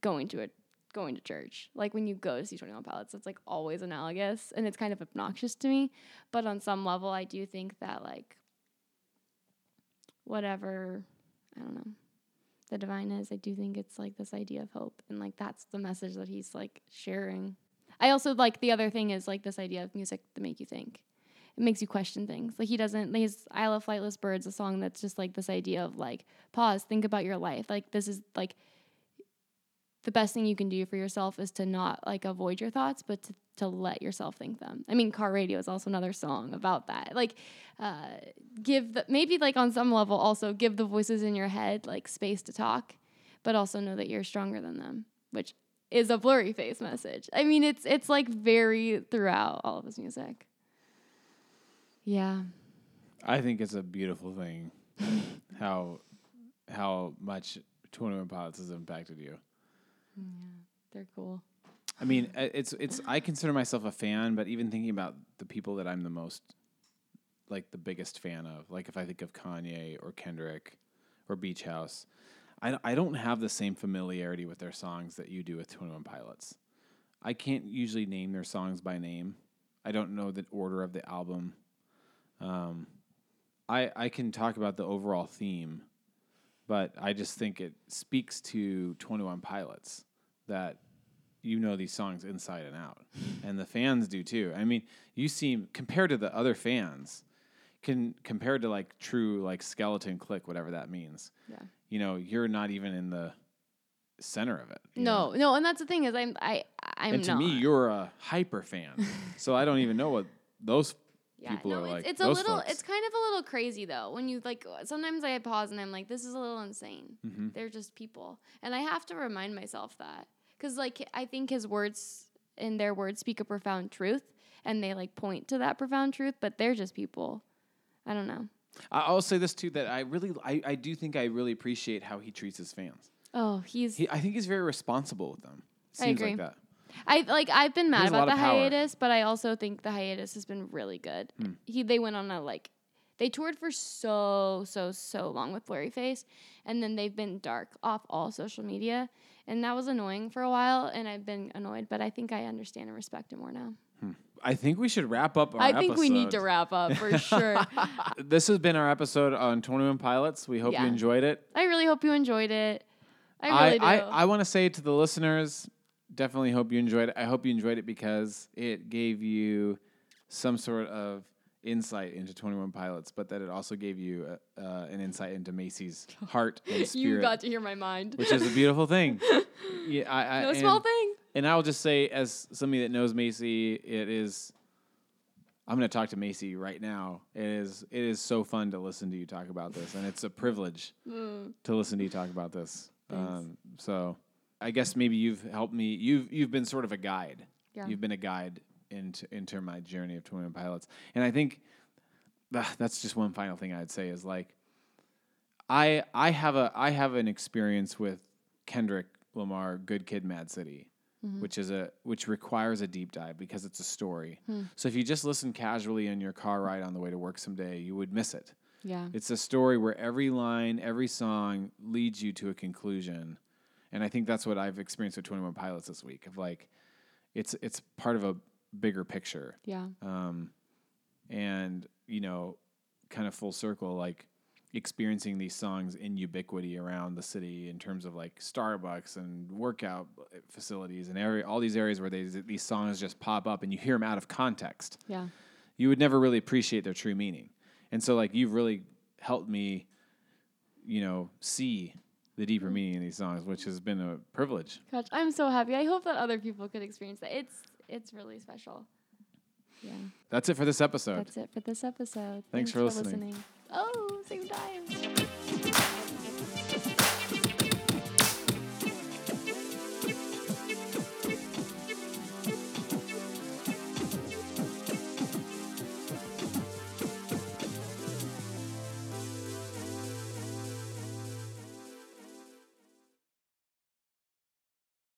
going to a going to church. Like when you go to see 21 Pilots, it's like always analogous and it's kind of obnoxious to me, but on some level I do think that like whatever, I don't know the divine is, I do think it's like this idea of hope. And like that's the message that he's like sharing. I also like the other thing is like this idea of music to make you think. It makes you question things. Like he doesn't his Isle of Flightless Birds, a song that's just like this idea of like pause, think about your life. Like this is like the best thing you can do for yourself is to not like avoid your thoughts, but to, to let yourself think them. I mean, Car Radio is also another song about that. Like, uh, give the maybe like on some level also give the voices in your head like space to talk, but also know that you're stronger than them, which is a Blurryface message. I mean, it's it's like very throughout all of his music. Yeah. I think it's a beautiful thing *laughs* how how much Twenty One Pilots has impacted you. Yeah, they're cool. I mean, uh, it's it's. I consider myself a fan, but even thinking about the people that I'm the most, like the biggest fan of, like if I think of Kanye or Kendrick or Beach House, I I don't have the same familiarity with their songs that you do with Twenty One Pilots. I can't usually name their songs by name. I don't know the order of the album. Um, I I can talk about the overall theme, but I just think it speaks to Twenty One Pilots that you know these songs inside and out, and the fans do too. I mean, you seem compared to the other fans, can compared to like true like skeleton clique, whatever that means. Yeah. You know, you're not even in the center of it. No, know? no, and that's the thing is I'm I I'm and to not. me, you're a hyper fan, *laughs* so I don't even know what those Yeah, people no, are it's, like. it's a little, folks. it's kind of a little crazy though. When you like, sometimes I pause and I'm like, this is a little insane. Mhm. They're just people, and I have to remind myself that because like I think his words in their words speak a profound truth, and they like point to that profound truth, but they're just people. I don't know. I- I'll say this too that I really, I, I do think I really appreciate how he treats his fans. Oh, he's. He, I think he's very responsible with them. I Seems agree. like that. I like. I've been mad about the hiatus, but I also think the hiatus has been really good. Hmm. He they went on a like. They toured for so so so long with Blurryface, and then they've been dark off all social media, and that was annoying for a while. And I've been annoyed, but I think I understand and respect it more now. I think we should wrap up our I think we need to wrap up for *laughs* sure. This has been our episode on 21 Pilots. We hope Yeah. you enjoyed it. I really hope you enjoyed it. I really do. I, I want to say to the listeners, definitely hope you enjoyed it. I hope you enjoyed it because it gave you some sort of insight into 21 Pilots, but that it also gave you uh, uh, an insight into Macy's *laughs* heart and spirit, you got to hear my mind. which is a beautiful thing. *laughs* yeah, I, I, no and, small thing. And I will just say, as somebody that knows Macy, it is. I'm going to talk to Macy right now. It is it is so fun to listen to you talk about this, and it's a privilege *laughs* Mm. to listen to you talk about this. Um, so, I guess maybe you've helped me. You've you've been sort of a guide. Yeah. You've been a guide into into my journey of Twenty One Pilots. And I think ah, that's just one final thing I'd say is like I I have a I have an experience with Kendrick Lamar, Good Kid, Mad City, which is a which requires a deep dive because it's a story. So if you just listen casually in your car ride on the way to work someday, you would miss it. Yeah. It's a story where every line, every song leads you to a conclusion. And I think that's what I've experienced with 21 Pilots this week of like it's it's part of a bigger picture. Yeah. Um and you know, kind of full circle like experiencing these songs in ubiquity around the city in terms of like Starbucks and workout facilities and area all these areas where they, these songs just pop up and you hear them out of context Yeah. you would never really appreciate their true meaning. And so like you've really helped me, you know, see the deeper mm. meaning in these songs, which has been a privilege. Gosh, I'm so happy. I hope that other people could experience that. It's it's really special. Yeah. That's it for this episode. That's it for this episode. Thanks for listening. Oh, same time.